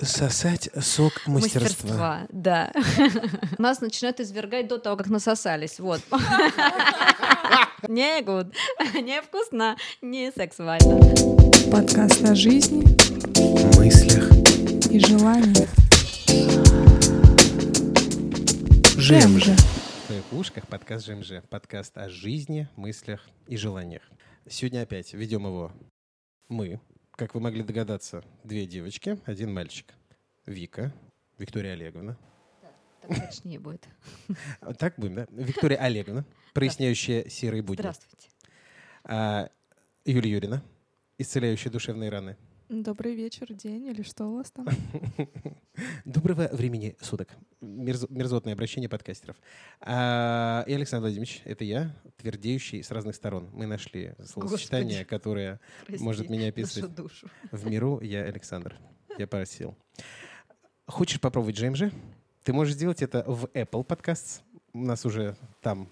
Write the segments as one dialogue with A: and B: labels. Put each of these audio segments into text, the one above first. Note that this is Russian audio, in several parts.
A: Сосать сок мастерства.
B: Мастерства, да. Нас начинают извергать до того, как насосались. Вот. Не гуд, не вкусно, не сексуально.
C: Подкаст о жизни
A: мыслях.
C: и желаниях.
A: Жем
C: же.
A: В твоих ушках подкаст ЖМЖ. Подкаст о жизни, мыслях и желаниях. Сегодня опять ведем его мы. Как вы могли догадаться, две девочки, один мальчик. Вика, Виктория Олеговна.
B: Так точнее будет.
A: Так будем, да? Виктория Олеговна, проясняющая серые будни.
B: Здравствуйте.
A: А, Юлия Юрина, исцеляющая душевные раны.
C: Добрый вечер, день или что у вас там?
A: Доброго времени суток. Мерз- мерзотное обращение подкастеров. А, и Александр Владимирович, это я, твердеющий с разных сторон. Мы нашли словосочетание,
B: Господи.
A: которое
B: Прости
A: может меня описывать. В миру я Александр. Я просил. Хочешь попробовать Джеймжи? Ты можешь сделать это в Apple Podcasts. У нас уже там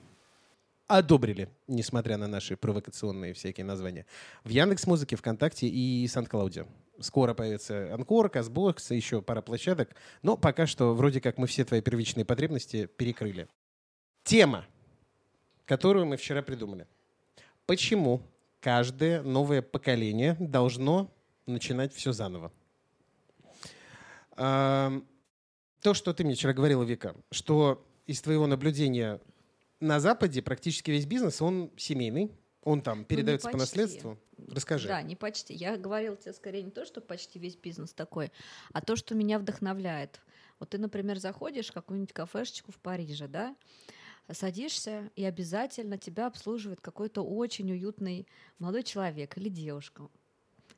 A: одобрили, несмотря на наши провокационные всякие названия. В Яндекс Музыке, ВКонтакте и Сан-Клауде. Скоро появится Анкор, Казбокс, еще пара площадок. Но пока что вроде как мы все твои первичные потребности перекрыли. Тема, которую мы вчера придумали. Почему каждое новое поколение должно начинать все заново? То, что ты мне вчера говорила, Вика, что из твоего наблюдения на Западе практически весь бизнес, он семейный, он там передается по
B: почти.
A: наследству. Расскажи.
B: Да, не почти. Я говорила тебе скорее не то, что почти весь бизнес такой, а то, что меня вдохновляет. Вот ты, например, заходишь в какую-нибудь кафешечку в Париже, да, садишься, и обязательно тебя обслуживает какой-то очень уютный молодой человек или девушка.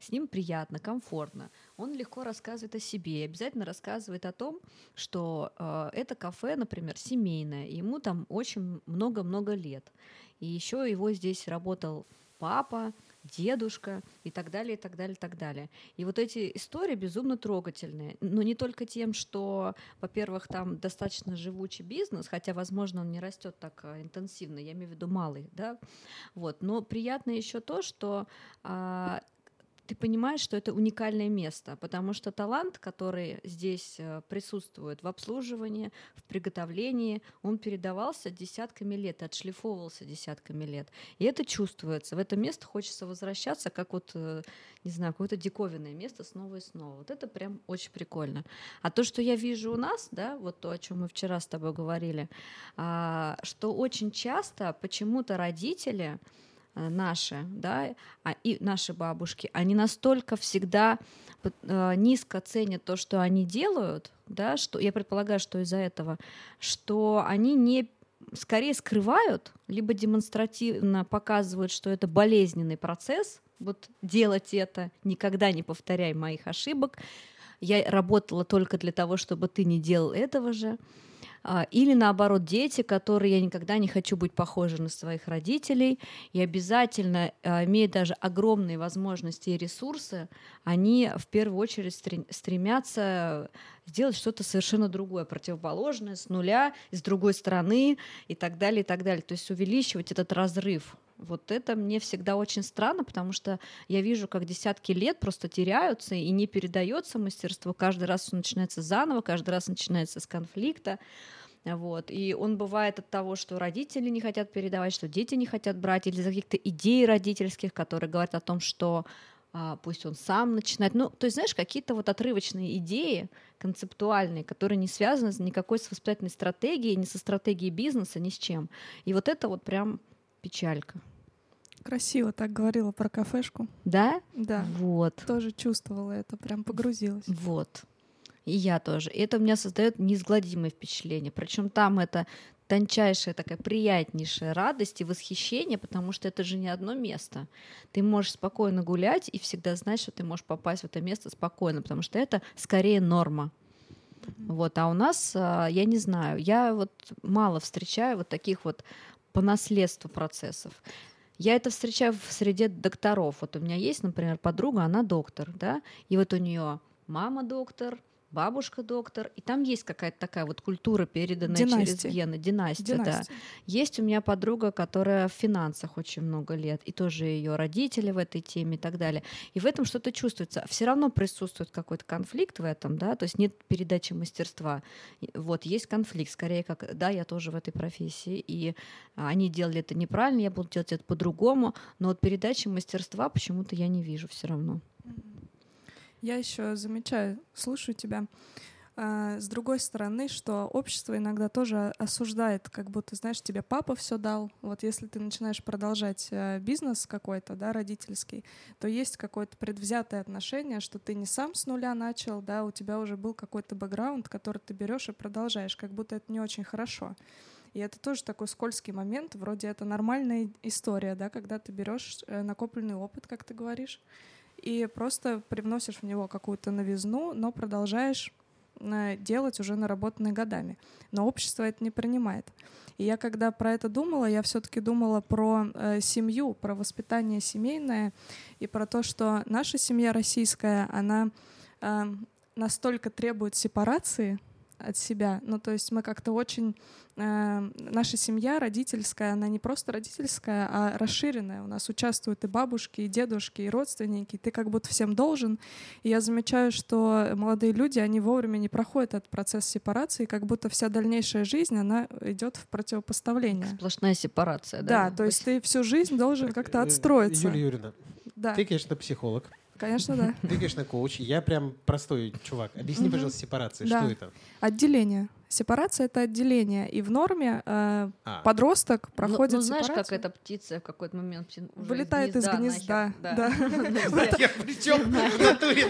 B: С ним приятно, комфортно. Он легко рассказывает о себе и обязательно рассказывает о том, что э, это кафе, например, семейное, ему там очень много-много лет. И еще его здесь работал папа, дедушка и так далее, и так далее, и так далее. И вот эти истории безумно трогательные. Но не только тем, что, во-первых, там достаточно живучий бизнес, хотя, возможно, он не растет так а, интенсивно, я имею в виду малый, да, вот. Но приятно еще то, что а, ты понимаешь, что это уникальное место, потому что талант, который здесь э, присутствует в обслуживании, в приготовлении, он передавался десятками лет, отшлифовывался десятками лет. И это чувствуется. В это место хочется возвращаться, как вот, э, не знаю, какое-то диковинное место снова и снова. Вот это прям очень прикольно. А то, что я вижу у нас, да, вот то, о чем мы вчера с тобой говорили, а, что очень часто почему-то родители наши, да, а, и наши бабушки, они настолько всегда э, низко ценят то, что они делают, да, что я предполагаю, что из-за этого, что они не скорее скрывают, либо демонстративно показывают, что это болезненный процесс, вот делать это, никогда не повторяй моих ошибок, я работала только для того, чтобы ты не делал этого же. А, Или наоборот, дети, которые я никогда не хочу быть похожи на своих родителей, и обязательно, а, имея даже огромные возможности и ресурсы, они в первую очередь стрем- стремятся сделать что-то совершенно другое, противоположное, с нуля, с другой стороны и так далее, и так далее. То есть увеличивать этот разрыв. Вот это мне всегда очень странно, потому что я вижу, как десятки лет просто теряются и не передается мастерство. Каждый раз всё начинается заново, каждый раз начинается с конфликта. Вот. И он бывает от того, что родители не хотят передавать, что дети не хотят брать, или из-за каких-то идей родительских, которые говорят о том, что а, пусть он сам начинает. Ну, то есть, знаешь, какие-то вот отрывочные идеи концептуальные, которые не связаны никакой с воспитательной стратегией, ни со стратегией бизнеса, ни с чем. И вот это вот прям печалька.
C: Красиво так говорила про кафешку.
B: Да?
C: Да,
B: Вот.
C: тоже чувствовала это, прям погрузилась.
B: Вот. И я тоже. И это у меня создает неизгладимое впечатление. Причем там это тончайшая такая приятнейшая радость и восхищение, потому что это же не одно место. Ты можешь спокойно гулять и всегда знать, что ты можешь попасть в это место спокойно, потому что это скорее норма. Вот, а у нас, а, я не знаю, я вот мало встречаю вот таких вот по наследству процессов. Я это встречаю в среде докторов. Вот у меня есть, например, подруга, она доктор, да, и вот у нее мама доктор, бабушка доктор, и там есть какая-то такая вот культура, переданная
C: Династия.
B: через гены, династия, да.
C: Династия.
B: Есть у меня подруга, которая в финансах очень много лет, и тоже ее родители в этой теме и так далее. И в этом что-то чувствуется. Все равно присутствует какой-то конфликт в этом, да, то есть нет передачи мастерства. Вот есть конфликт, скорее как, да, я тоже в этой профессии, и а, они делали это неправильно, я буду делать это по-другому, но вот передачи мастерства почему-то я не вижу все равно.
C: Я еще замечаю, слушаю тебя. а, С другой стороны, что общество иногда тоже осуждает, как будто, знаешь, тебе папа все дал. Вот если ты начинаешь продолжать э, бизнес какой-то, да, родительский, то есть какое-то предвзятое отношение, что ты не сам с нуля начал, да, у тебя уже был какой-то бэкграунд, который ты берешь и продолжаешь, как будто это не очень хорошо. И это тоже такой скользкий момент, вроде это нормальная история, да, когда ты берешь э, накопленный опыт, как ты говоришь, и просто привносишь в него какую-то новизну, но продолжаешь э, делать уже наработанные годами. Но общество это не принимает. И я когда про это думала, я все-таки думала про э, семью, про воспитание семейное и про то, что наша семья российская, она э, настолько требует сепарации от себя. Ну, то есть мы как-то очень... э, наша семья родительская, она не просто родительская, а расширенная. У нас участвуют и бабушки, и дедушки, и родственники. Ты как будто всем должен. И я замечаю, что молодые люди, они вовремя не проходят этот процесс сепарации, как будто вся дальнейшая жизнь, она идет в противопоставление.
B: Сплошная сепарация, да?
C: Да, то есть ты всю жизнь должен как-то
A: Э,
C: отстроиться.
A: Юлия Юрьевна,
C: Да,
A: ты, конечно, психолог,
C: конечно, да.
A: ты, конечно, коуч. Я прям простой чувак. Объясни, пожалуйста, сепарация.
C: Да.
A: Что это?
C: Отделение. Сепарация — это отделение. И в норме э,
A: А,
C: подросток
B: Ну-
C: проходит
B: ну, знаешь, как
C: сепарацию.
B: эта птица в какой-то момент уже
C: Вылетает из гнезда,
B: нахер.
C: да.
A: Вот я причем в натуре.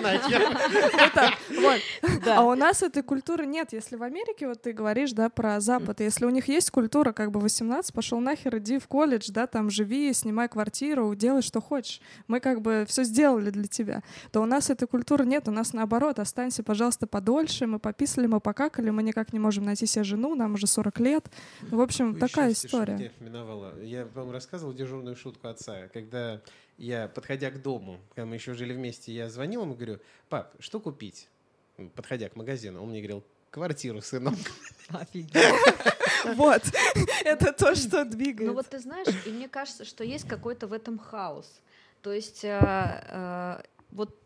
B: Да.
C: А у нас этой культуры нет. Если в Америке, вот ты говоришь, да, про Запад, если у них есть культура, как бы 18, пошел нахер, иди в колледж, да, там живи, снимай квартиру, делай, что хочешь. Мы как бы все сделали для тебя. То у нас этой культуры нет, у нас наоборот, останься, пожалуйста, подольше, мы пописали, мы покакали, мы никак не можем найти себе жену, нам уже 40 лет. Ну, в общем,
A: Ой,
C: такая история.
A: Я вам рассказывал дежурную шутку отца, когда я, подходя к дому, когда мы еще жили вместе, я звонил ему и говорю, пап, что купить? Подходя к магазину, он мне говорил, квартиру, сынок.
B: Офигеть.
C: Вот, это то, что двигает.
B: Ну вот ты знаешь, и мне кажется, что есть какой-то в этом хаос. То есть э, э, вот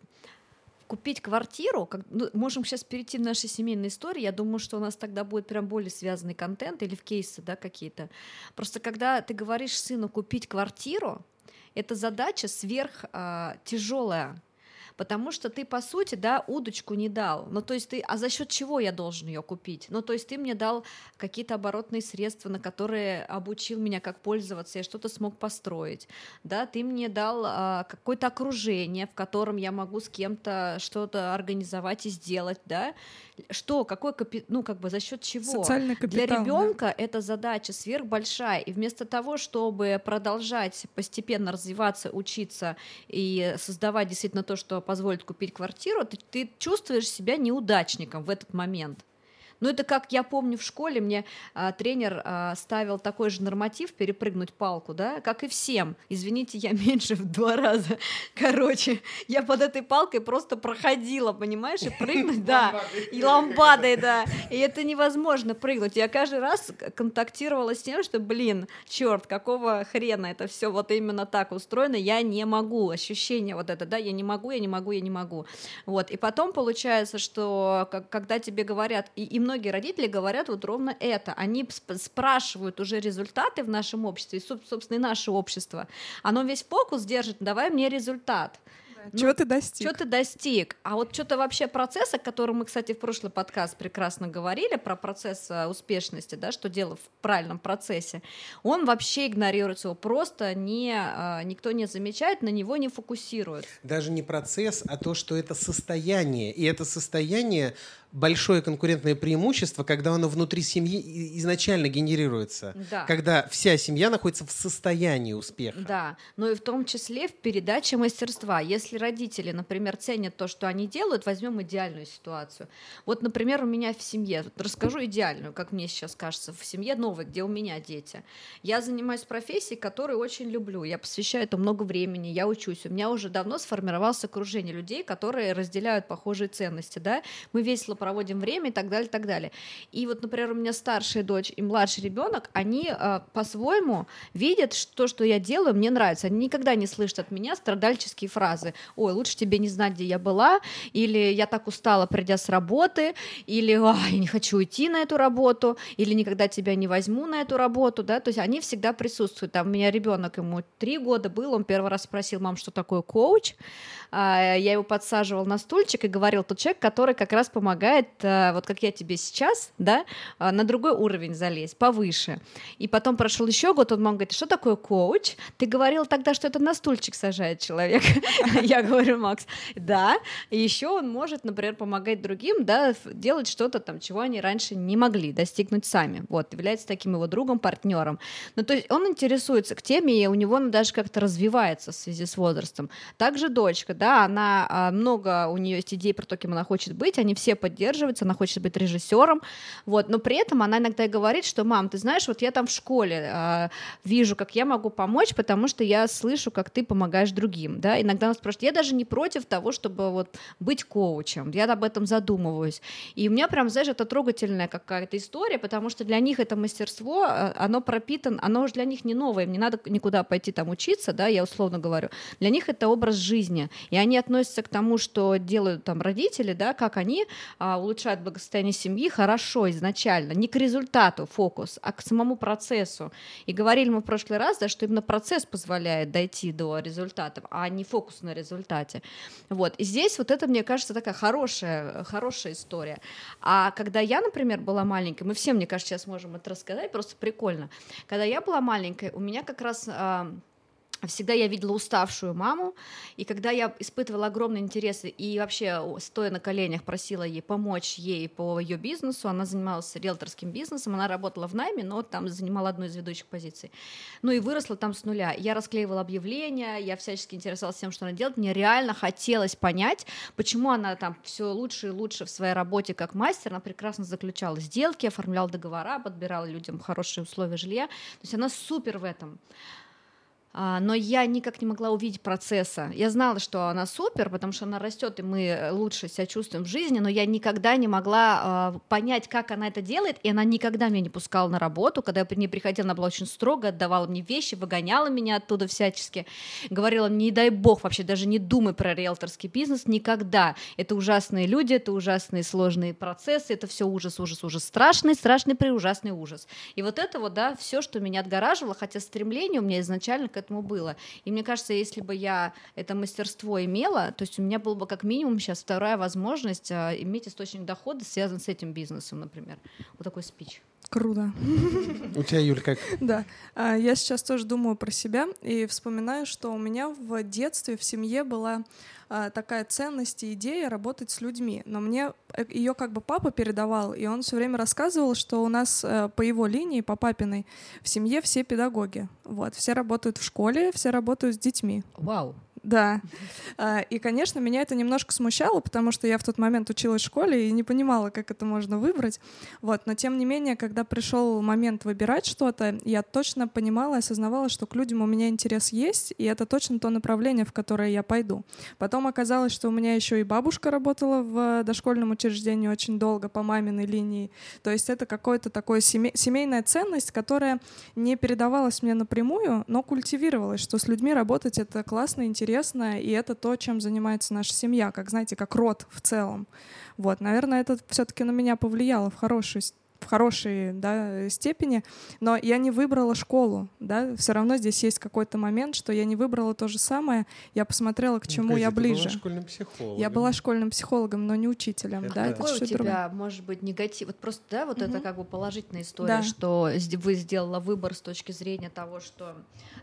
B: купить квартиру, как, ну, можем сейчас перейти в наши семейные истории, я думаю, что у нас тогда будет прям более связанный контент или в кейсы, да, какие-то. Просто когда ты говоришь сыну купить квартиру, это задача сверх э, тяжелая. Потому что ты, по сути, да, удочку не дал. Ну, то есть ты, а за счет чего я должен ее купить? Ну, то есть ты мне дал какие-то оборотные средства, на которые обучил меня, как пользоваться, я что-то смог построить. Да, ты мне дал а, какое-то окружение, в котором я могу с кем-то что-то организовать и сделать, да? Что, какой капи... ну, как бы за счет чего?
C: Социальный
B: Для
C: капитал. да.
B: ребенка эта задача сверхбольшая, и вместо того, чтобы продолжать постепенно развиваться, учиться и создавать действительно то, что позволит купить квартиру, ты, ты чувствуешь себя неудачником в этот момент. Ну, это как я помню в школе, мне а, тренер а, ставил такой же норматив перепрыгнуть палку, да, как и всем. Извините, я меньше в два раза. Короче, я под этой палкой просто проходила, понимаешь, и прыгнуть, да, и ламбадой, да. И это невозможно прыгнуть. Я каждый раз контактировала с тем, что, блин, черт, какого хрена это все вот именно так устроено, я не могу. Ощущение вот это, да, я не могу, я не могу, я не могу. Вот. И потом получается, что когда тебе говорят, и, и многие родители говорят вот ровно это, они сп- спрашивают уже результаты в нашем обществе, и, соб- собственно, и наше общество, оно весь фокус держит, давай мне результат.
C: Да. Чего ты достиг?
B: Что ты достиг? А вот что-то вообще процесс, о котором мы, кстати, в прошлый подкаст прекрасно говорили, про процесс э, успешности, да, что дело в правильном процессе, он вообще игнорируется, его просто не, э, никто не замечает, на него не фокусирует.
A: Даже не процесс, а то, что это состояние. И это состояние большое конкурентное преимущество, когда оно внутри семьи изначально генерируется.
B: Да.
A: Когда вся семья находится в состоянии успеха.
B: Да, но и в том числе в передаче мастерства. Если родители, например, ценят то, что они делают, возьмем идеальную ситуацию. Вот, например, у меня в семье, расскажу идеальную, как мне сейчас кажется, в семье новой, где у меня дети. Я занимаюсь профессией, которую очень люблю. Я посвящаю это много времени, я учусь. У меня уже давно сформировалось окружение людей, которые разделяют похожие ценности. Да? Мы весело проводим время и так далее, и так далее. И вот, например, у меня старшая дочь и младший ребенок, они э, по-своему видят, что то, что я делаю, мне нравится. Они никогда не слышат от меня страдальческие фразы. Ой, лучше тебе не знать, где я была, или я так устала, придя с работы, или я не хочу идти на эту работу, или никогда тебя не возьму на эту работу, да, то есть они всегда присутствуют. Там у меня ребенок ему три года был, он первый раз спросил, мам, что такое коуч, а, я его подсаживал на стульчик и говорил, тот человек, который как раз помогает, а, вот как я тебе сейчас, да, а, на другой уровень залезть, повыше. И потом прошел еще год, он мама говорит, что такое коуч? Ты говорил тогда, что это на стульчик сажает человек. Я говорю, Макс, да. И еще он может, например, помогать другим, да, делать что-то там, чего они раньше не могли достигнуть сами. Вот, является таким его другом, партнером. Ну, то есть он интересуется к теме, и у него она даже как-то развивается в связи с возрастом. Также дочка, да, она а, много, у нее есть идей про то, кем она хочет быть, они все поддерживаются, она хочет быть режиссером, вот, но при этом она иногда и говорит, что, мам, ты знаешь, вот я там в школе а, вижу, как я могу помочь, потому что я слышу, как ты помогаешь другим, да, иногда она спрашивает, я даже не против того, чтобы вот быть коучем, я об этом задумываюсь, и у меня прям, знаешь, это трогательная какая-то история, потому что для них это мастерство, а, оно пропитано, оно уже для них не новое, им не надо никуда пойти там учиться, да, я условно говорю, для них это образ жизни, и они относятся к тому, что делают там родители, да, как они а, улучшают благосостояние семьи хорошо изначально, не к результату фокус, а к самому процессу. И говорили мы в прошлый раз, да, что именно процесс позволяет дойти до результатов, а не фокус на результате. Вот. И здесь вот это, мне кажется, такая хорошая, хорошая история. А когда я, например, была маленькой, мы все, мне кажется, сейчас можем это рассказать, просто прикольно. Когда я была маленькой, у меня как раз а, Всегда я видела уставшую маму, и когда я испытывала огромный интерес и вообще, стоя на коленях, просила ей помочь ей по ее бизнесу, она занималась риэлторским бизнесом, она работала в найме, но там занимала одну из ведущих позиций. Ну и выросла там с нуля. Я расклеивала объявления, я всячески интересовалась тем, что она делает. Мне реально хотелось понять, почему она там все лучше и лучше в своей работе как мастер. Она прекрасно заключала сделки, оформляла договора, подбирала людям хорошие условия жилья. То есть она супер в этом. А, но я никак не могла увидеть процесса. Я знала, что она супер, потому что она растет, и мы лучше себя чувствуем в жизни, но я никогда не могла э, понять, как она это делает, и она никогда меня не пускала на работу. Когда я не приходила, она была очень строго, отдавала мне вещи, выгоняла меня оттуда всячески, говорила, не дай бог вообще даже не думай про риэлторский бизнес никогда. Это ужасные люди, это ужасные сложные процессы, это все ужас, ужас, ужас, страшный, страшный, преужасный ужас. И вот это вот, да, все, что меня отгораживало, хотя стремление у меня изначально к этому было. И мне кажется, если бы я это мастерство имела, то есть у меня было бы как минимум сейчас вторая возможность а, иметь источник дохода, связан с этим бизнесом, например. Вот такой спич.
C: Круто.
A: У тебя, Юль, как?
C: Да. А, я сейчас тоже думаю про себя и вспоминаю, что у меня в детстве в семье была такая ценность и идея работать с людьми. Но мне э, ее как бы папа передавал, и он все время рассказывал, что у нас э, по его линии, по папиной, в семье все педагоги. Вот, все работают в школе, все работают с детьми.
B: Вау.
C: Да. А, и, конечно, меня это немножко смущало, потому что я в тот момент училась в школе и не понимала, как это можно выбрать. Вот. Но, тем не менее, когда пришел момент выбирать что-то, я точно понимала и осознавала, что к людям у меня интерес есть, и это точно то направление, в которое я пойду. Потом оказалось, что у меня еще и бабушка работала в дошкольном учреждении очень долго по маминой линии. То есть это такое семей, семейная ценность, которая не передавалась мне напрямую, но культивировалась, что с людьми работать это классно, интересно, интересно, и это то, чем занимается наша семья, как, знаете, как род в целом. Вот, наверное, это все-таки на меня повлияло в хорошую в хорошей да, степени, но я не выбрала школу, да, все равно здесь есть какой-то момент, что я не выбрала то же самое, я посмотрела, к чему ну, я ближе.
A: Ты была школьным психологом.
C: Я была школьным психологом, но не учителем, это да,
B: это Какой у тебя, другое. может быть, негатив, вот просто, да, вот угу. это как бы положительная история, да. что вы сделала выбор с точки зрения того, что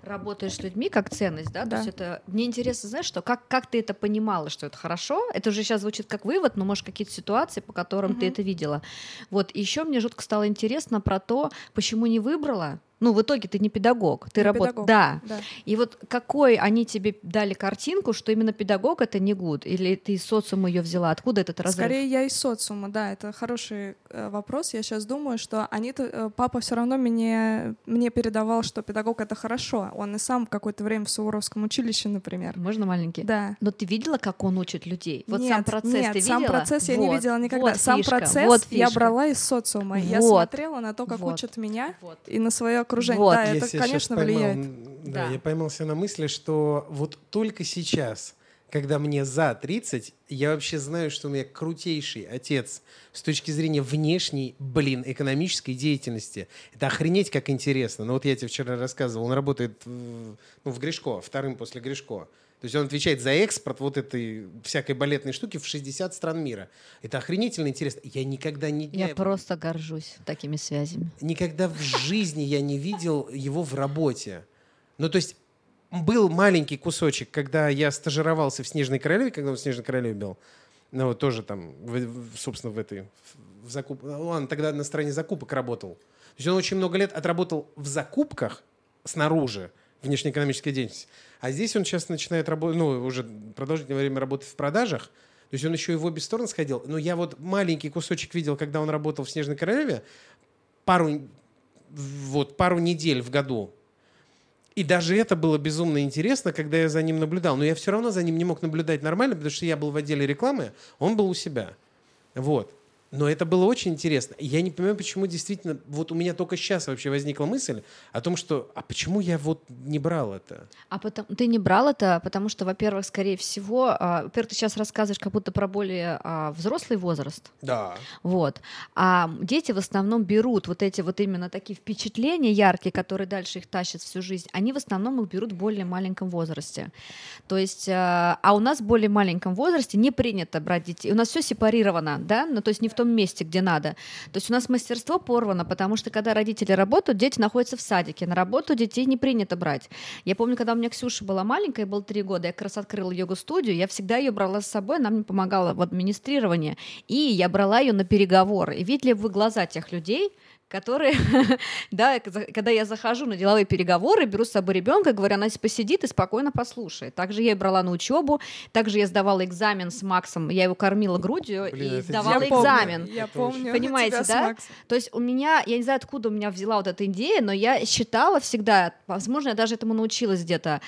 B: работаешь с людьми как ценность, да, да. то есть это, мне интересно, знаешь, что, как, как ты это понимала, что это хорошо, это уже сейчас звучит как вывод, но, может, какие-то ситуации, по которым угу. ты это видела. Вот, еще мне жутко стало интересно про то, почему не выбрала, Ну, в итоге ты не педагог, ты работаешь. Да.
C: да.
B: И вот какой они тебе дали картинку, что именно педагог это не гуд, или ты из социума ее взяла? Откуда этот разрыв?
C: Скорее я из социума, да, это хороший э, вопрос. Я сейчас думаю, что они, папа все равно мне, мне передавал, что педагог это хорошо. Он и сам какое-то время в Суворовском училище, например.
B: Можно маленький?
C: Да.
B: Но ты видела, как он учит людей? Вот
C: нет,
B: сам процесс
C: нет,
B: ты
C: сам
B: видела?
C: процесс я не
B: Вот,
C: видела никогда.
B: вот
C: сам
B: фишка,
C: процесс
B: вот
C: я
B: фишка.
C: брала из социума. Я
B: Вот,
C: смотрела на то, как
B: вот.
C: учат меня
B: Вот.
C: и на свое окружение.
B: Вот.
C: Да,
A: Я
C: это,
A: себя
C: конечно,
A: поймал,
C: влияет.
A: Да,
B: Да.
A: я поймался на мысли, что вот только сейчас, когда мне за 30, я вообще знаю, что у меня крутейший отец с точки зрения внешней, блин, экономической деятельности. Это охренеть как интересно. Ну вот я тебе вчера рассказывал, он работает в, ну, в Гришко, вторым после Гришко. То есть он отвечает за экспорт вот этой всякой балетной штуки в 60 стран мира. Это охренительно интересно. Я никогда не...
B: Я просто горжусь такими связями.
A: Никогда в жизни я не видел его в работе. Ну, то есть был маленький кусочек, когда я стажировался в «Снежной королеве», когда он в «Снежной королеве» был. Ну, вот тоже там, в- в- собственно, в этой... В закуп... ну, ладно, тогда на стороне закупок работал. То есть он очень много лет отработал в закупках снаружи, внешнеэкономической деятельности. А здесь он сейчас начинает работать, ну, уже продолжительное время работать в продажах. То есть он еще и в обе стороны сходил. Но я вот маленький кусочек видел, когда он работал в «Снежной королеве», пару, вот, пару недель в году. И даже это было безумно интересно, когда я за ним наблюдал. Но я все равно за ним не мог наблюдать нормально, потому что я был в отделе рекламы, он был у себя. Вот. Но это было очень интересно. И Я не понимаю, почему действительно... Вот у меня только сейчас вообще возникла мысль о том, что... А почему я вот не брал это?
B: А потом ты не брал это, потому что, во-первых, скорее всего, а, во-первых, ты сейчас рассказываешь как будто про более а, взрослый возраст,
A: Да.
B: вот. А дети в основном берут вот эти вот именно такие впечатления яркие, которые дальше их тащат всю жизнь. Они в основном их берут в более маленьком возрасте. То есть, а а у нас в более маленьком возрасте не принято брать детей. У нас все сепарировано, да, ну то есть не в том месте, где надо. То есть у нас мастерство порвано, потому что когда родители работают, дети находятся в садике. На работу детей не принято брать. Я помню, когда у меня Ксюша была маленькая, было три года, я как раз открыла йога-студию, я всегда ее брала с собой, она мне помогала в администрировании, и я брала ее на переговоры. И видели вы глаза тех людей, которые, да, когда я захожу на деловые переговоры, беру с собой ребенка, говорю, она посидит и спокойно послушает. Также я ее брала на учебу, также я сдавала экзамен с Максом, я его кормила грудью
A: Блин,
B: и сдавала
C: Я помню,
B: экзамен.
C: Я
A: Это очень-
C: помню.
B: Понимаете,
C: тебя с
B: да?
C: Максом.
B: То есть у меня, я не знаю, откуда у меня взяла вот эта идея, но я считала всегда, возможно, я даже этому научилась где-то,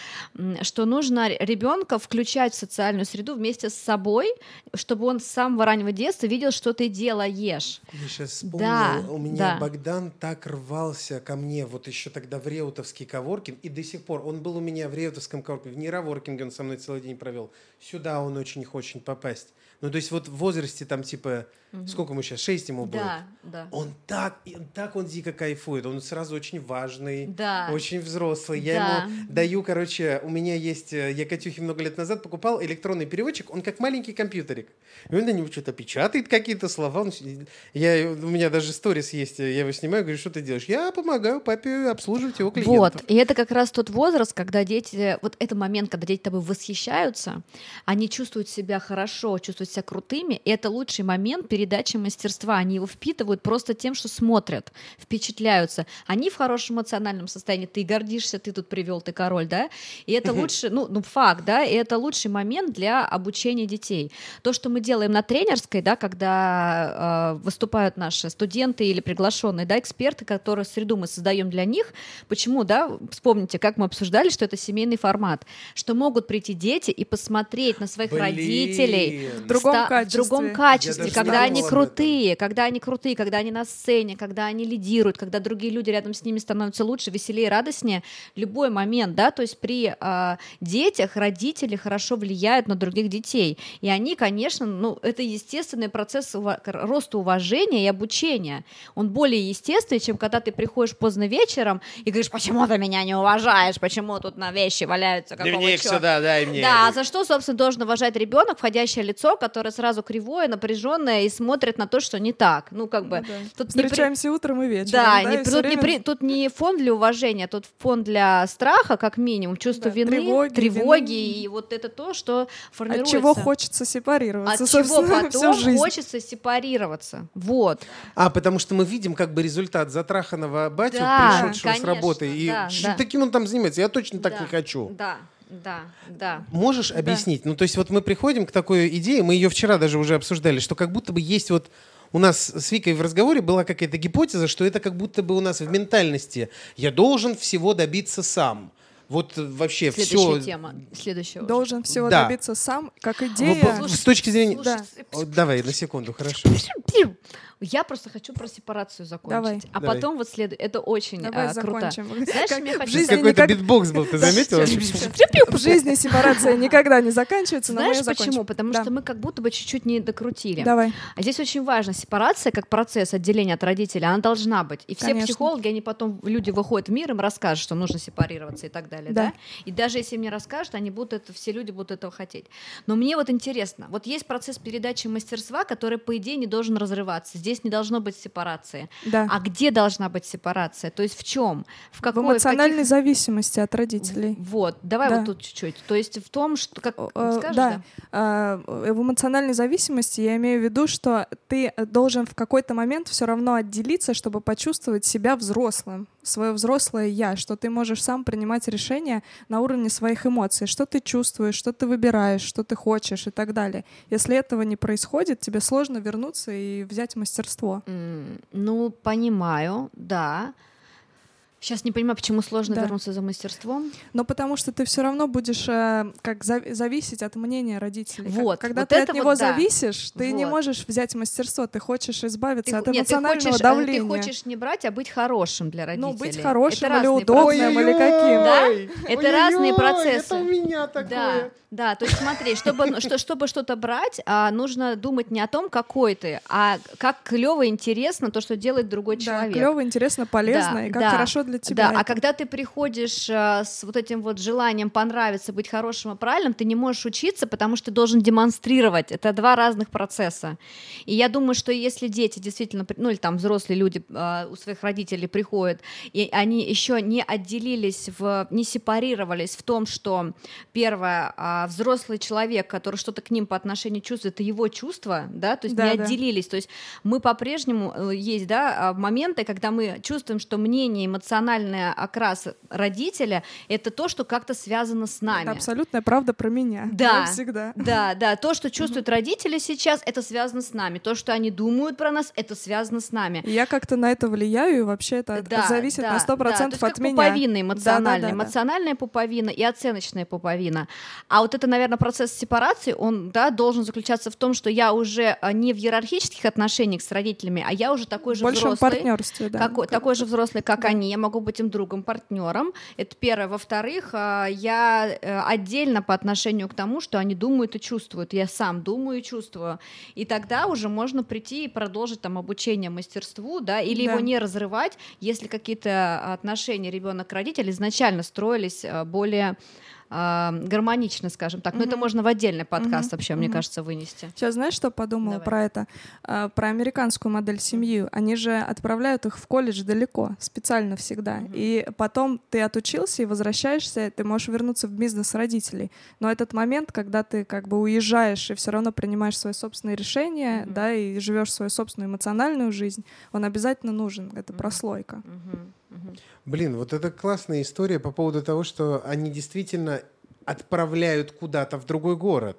B: что нужно ребенка включать в социальную среду вместе с собой, чтобы он с самого раннего детства видел, что ты делаешь.
A: Я сейчас вспомнил,
B: Да,
A: у меня
B: да.
A: Богдан так рвался ко мне, вот еще тогда в Реутовский коворкинг, и до сих пор, он был у меня в Реутовском коворкинге, в Нейроворкинге он со мной целый день провел, сюда он очень хочет попасть. Ну, то есть вот в возрасте там типа, сколько ему сейчас, 6 ему будет?
B: Да, да.
A: Он так, так он дико кайфует, он сразу очень важный,
B: Да.
A: очень взрослый. Я
B: Да.
A: ему даю, короче, у меня есть, э, я Катюхе много лет назад покупал электронный переводчик, он как маленький компьютерик. И он на него что-то печатает, какие-то слова. Он Я, у меня даже сторис есть, я его снимаю, говорю, что ты делаешь? Я помогаю папе обслуживать его клиентов.
B: Вот, и это как раз тот возраст, когда дети, вот это момент, когда дети тобой восхищаются, они чувствуют себя хорошо, чувствуют себя крутыми, и это лучший момент передачи мастерства. Они его впитывают просто тем, что смотрят, впечатляются. Они в хорошем эмоциональном состоянии, ты гордишься, ты тут привел, ты король, да? И это лучше, ну, ну, факт, да, и это лучший момент для обучения детей. То, что мы делаем на тренерской, да, когда э, выступают наши студенты или приглашенные, да, эксперты, которые среду мы создаем для них, почему, да, вспомните, как мы обсуждали, что это семейный формат, что могут прийти дети и посмотреть на своих
A: Блин.
B: родителей
C: В другом
B: ста-
C: качестве.
B: в другом качестве, когда они крутые, когда они крутые, когда они на сцене, когда они лидируют, когда другие люди рядом с ними становятся лучше, веселее, радостнее. Любой момент, да, то есть при а, детях родители хорошо влияют на других детей, и они, конечно, ну это естественный процесс к- роста уважения и обучения. Он более естественный, чем когда ты приходишь поздно вечером и говоришь, почему ты меня не уважаешь, почему тут на вещи валяются, какого
A: Дневник
B: чёрта?»
A: сюда, дай мне.
B: Да, а за что, собственно, должен уважать ребенок, входящее лицо, которое сразу кривое, напряженное и смотрят на то, что не так. Ну, как бы...
C: Ну да.
B: Тут не при-
C: Встречаемся утром и вечером.
B: Да,
C: да,
B: не-
C: и
B: тут, не
C: время
B: при- тут не фон для уважения, тут фон для страха, как минимум, чувство
C: Да,
B: вины,
C: тревоги,
B: тревоги,
C: вины.
B: и вот это то, что
C: От
B: формируется.
C: чего хочется сепарироваться,
B: От чего потом
C: жизнь.
B: хочется сепарироваться. Вот.
A: А, потому что мы видим как бы результат затраханного батю,
B: Да,
A: пришедшего с
B: конечно,
A: работы. И
B: да, да.
A: таким он там занимается. Я точно так
B: Да,
A: не хочу.
B: Да, да, да.
A: Можешь объяснить? Ну, то есть вот мы приходим к такой идее, мы ее вчера даже уже обсуждали, что как будто бы есть вот у нас с Викой в разговоре была какая-то гипотеза, что это как будто бы у нас в ментальности «я должен всего добиться сам». Вот вообще
B: Следующая
A: все...
B: тема. Следующая уже.
C: Должен всего
A: Да.
C: добиться сам, как идея.
A: в- с точки зрения...
B: Слушай,
C: Да.
A: Давай, на секунду, хорошо.
B: Я просто хочу про сепарацию закончить.
C: Давай.
B: А
A: Давай.
B: потом вот следует. Это очень
C: Давай
B: а, круто.
C: закончим.
B: Знаешь,
C: Как
B: мне сказать-
A: Какой-то
C: никак-
A: битбокс был, ты заметила?
C: В жизни сепарация никогда не заканчивается,
B: Знаешь почему? Потому что мы как будто бы чуть-чуть не докрутили.
C: Давай.
B: А здесь очень важно, сепарация как процесс отделения от родителей, она должна быть. И все психологи, они потом, люди выходят в мир, им расскажут, что нужно сепарироваться и так далее, да?
C: Да.
B: И даже если им не расскажут, они будут это, все люди будут этого хотеть. Но мне вот интересно, вот есть процесс передачи мастерства, который, по идее, не должен разрываться. Здесь не должно быть сепарации.
C: Да.
B: А где должна быть сепарация? То есть в чем? В
C: в
B: какой? в
C: эмоциональной
B: каких-
C: зависимости от родителей.
B: Вот, давай
C: Да.
B: вот тут чуть-чуть. То есть в том, что как
C: э,
B: скажешь,
C: да.
B: да?
C: А, э, В эмоциональной зависимости я имею в виду, что ты э, должен в какой-то момент все равно отделиться, чтобы почувствовать себя взрослым, свое взрослое я, что ты можешь сам принимать решения на уровне своих эмоций, что ты чувствуешь, что ты выбираешь, что ты хочешь и так далее. Если этого не происходит, тебе сложно вернуться и взять мастерство.
B: М, Ну, понимаю, да. Сейчас не понимаю, почему сложно
C: Да.
B: вернуться за мастерством.
C: Но потому что ты все равно будешь э, как зави- зависеть от мнения родителей. Как-
B: Вот,
C: Когда
B: вот
C: ты от
B: вот
C: него
B: да.
C: зависишь, ты не
B: Вот.
C: можешь взять мастерство, ты хочешь избавиться
B: Ты,
C: от
B: х- нет, ты
C: эмоционального
B: хочешь, э,
C: давления.
B: ты хочешь не брать, а быть хорошим для родителей.
C: Ну, быть хорошим
B: Это
C: или
B: разные
C: удобным, или каким.
B: Да? Это разные
A: ой-ой,
B: процессы.
A: Это у меня
B: Да,
A: такое.
B: да, то есть смотри, чтобы, ну, что, чтобы что-то брать, а, нужно думать не о том, какой ты, а как клево, интересно то, что делает другой
C: Да,
B: человек.
C: клево, интересно, полезно,
B: Да,
C: и как
B: да,
C: хорошо для тебя.
B: Да, а
C: это.
B: когда ты приходишь э, с вот этим вот желанием понравиться, быть хорошим и правильным, ты не можешь учиться, потому что ты должен демонстрировать. Это два разных процесса. И я думаю, что если дети действительно, ну или там взрослые люди э, у своих родителей приходят, и они еще не отделились, в, не сепарировались в том, что первое, а, взрослый человек, который что-то к ним по отношению чувствует, это его чувство, да, то есть
C: Да,
B: не
C: да.
B: отделились. То есть мы по-прежнему э, есть, да, а, моменты, когда мы чувствуем, что мнение, эмоциональный окрас родителя это то, что как-то связано с нами.
C: Это абсолютная правда про меня.
B: Да.
C: всегда.
B: Да, да, то, что чувствуют родители сейчас, это связано с нами. То, что они думают про нас, это связано с нами.
C: Я как-то на это влияю, и вообще это
B: Да,
C: зависит
B: да,
C: на 100%
B: да, то есть
C: от
B: как
C: меня.
B: пуповина эмоциональная.
C: Да-да-да-да.
B: Эмоциональная пуповина и оценочная пуповина. А вот это, наверное, процесс сепарации, он да, должен заключаться в том, что я уже а, не в иерархических отношениях с родителями, а я уже такой же
C: большем
B: взрослый.
C: партнерстве, да.
B: какой-
C: Как-
B: такой же взрослый, как
C: Да.
B: они, я могу быть им другом, партнером. Это первое. Во-вторых, а, я э, отдельно по отношению к тому, что они думают и чувствуют. Я сам думаю и чувствую. И тогда уже можно прийти и продолжить там обучение мастерству, да, или
C: Да.
B: его не разрывать, если какие-то отношения ребенок родитель изначально строились э, более гармонично, скажем так. Но это можно в отдельный подкаст вообще, мне кажется, вынести.
C: Сейчас знаешь, что подумала
B: Давай.
C: про это? А, про американскую модель семьи. Они же отправляют их в колледж далеко, специально всегда. И потом ты отучился и возвращаешься, ты можешь вернуться в бизнес родителей. Но этот момент, когда ты как бы уезжаешь и все равно принимаешь свои собственные решения, да, и живешь свою собственную эмоциональную жизнь, он обязательно нужен. Это
B: Мгм.
C: прослойка.
B: Мгм.
A: Блин, вот это классная история по поводу того, что они действительно отправляют куда-то в другой город.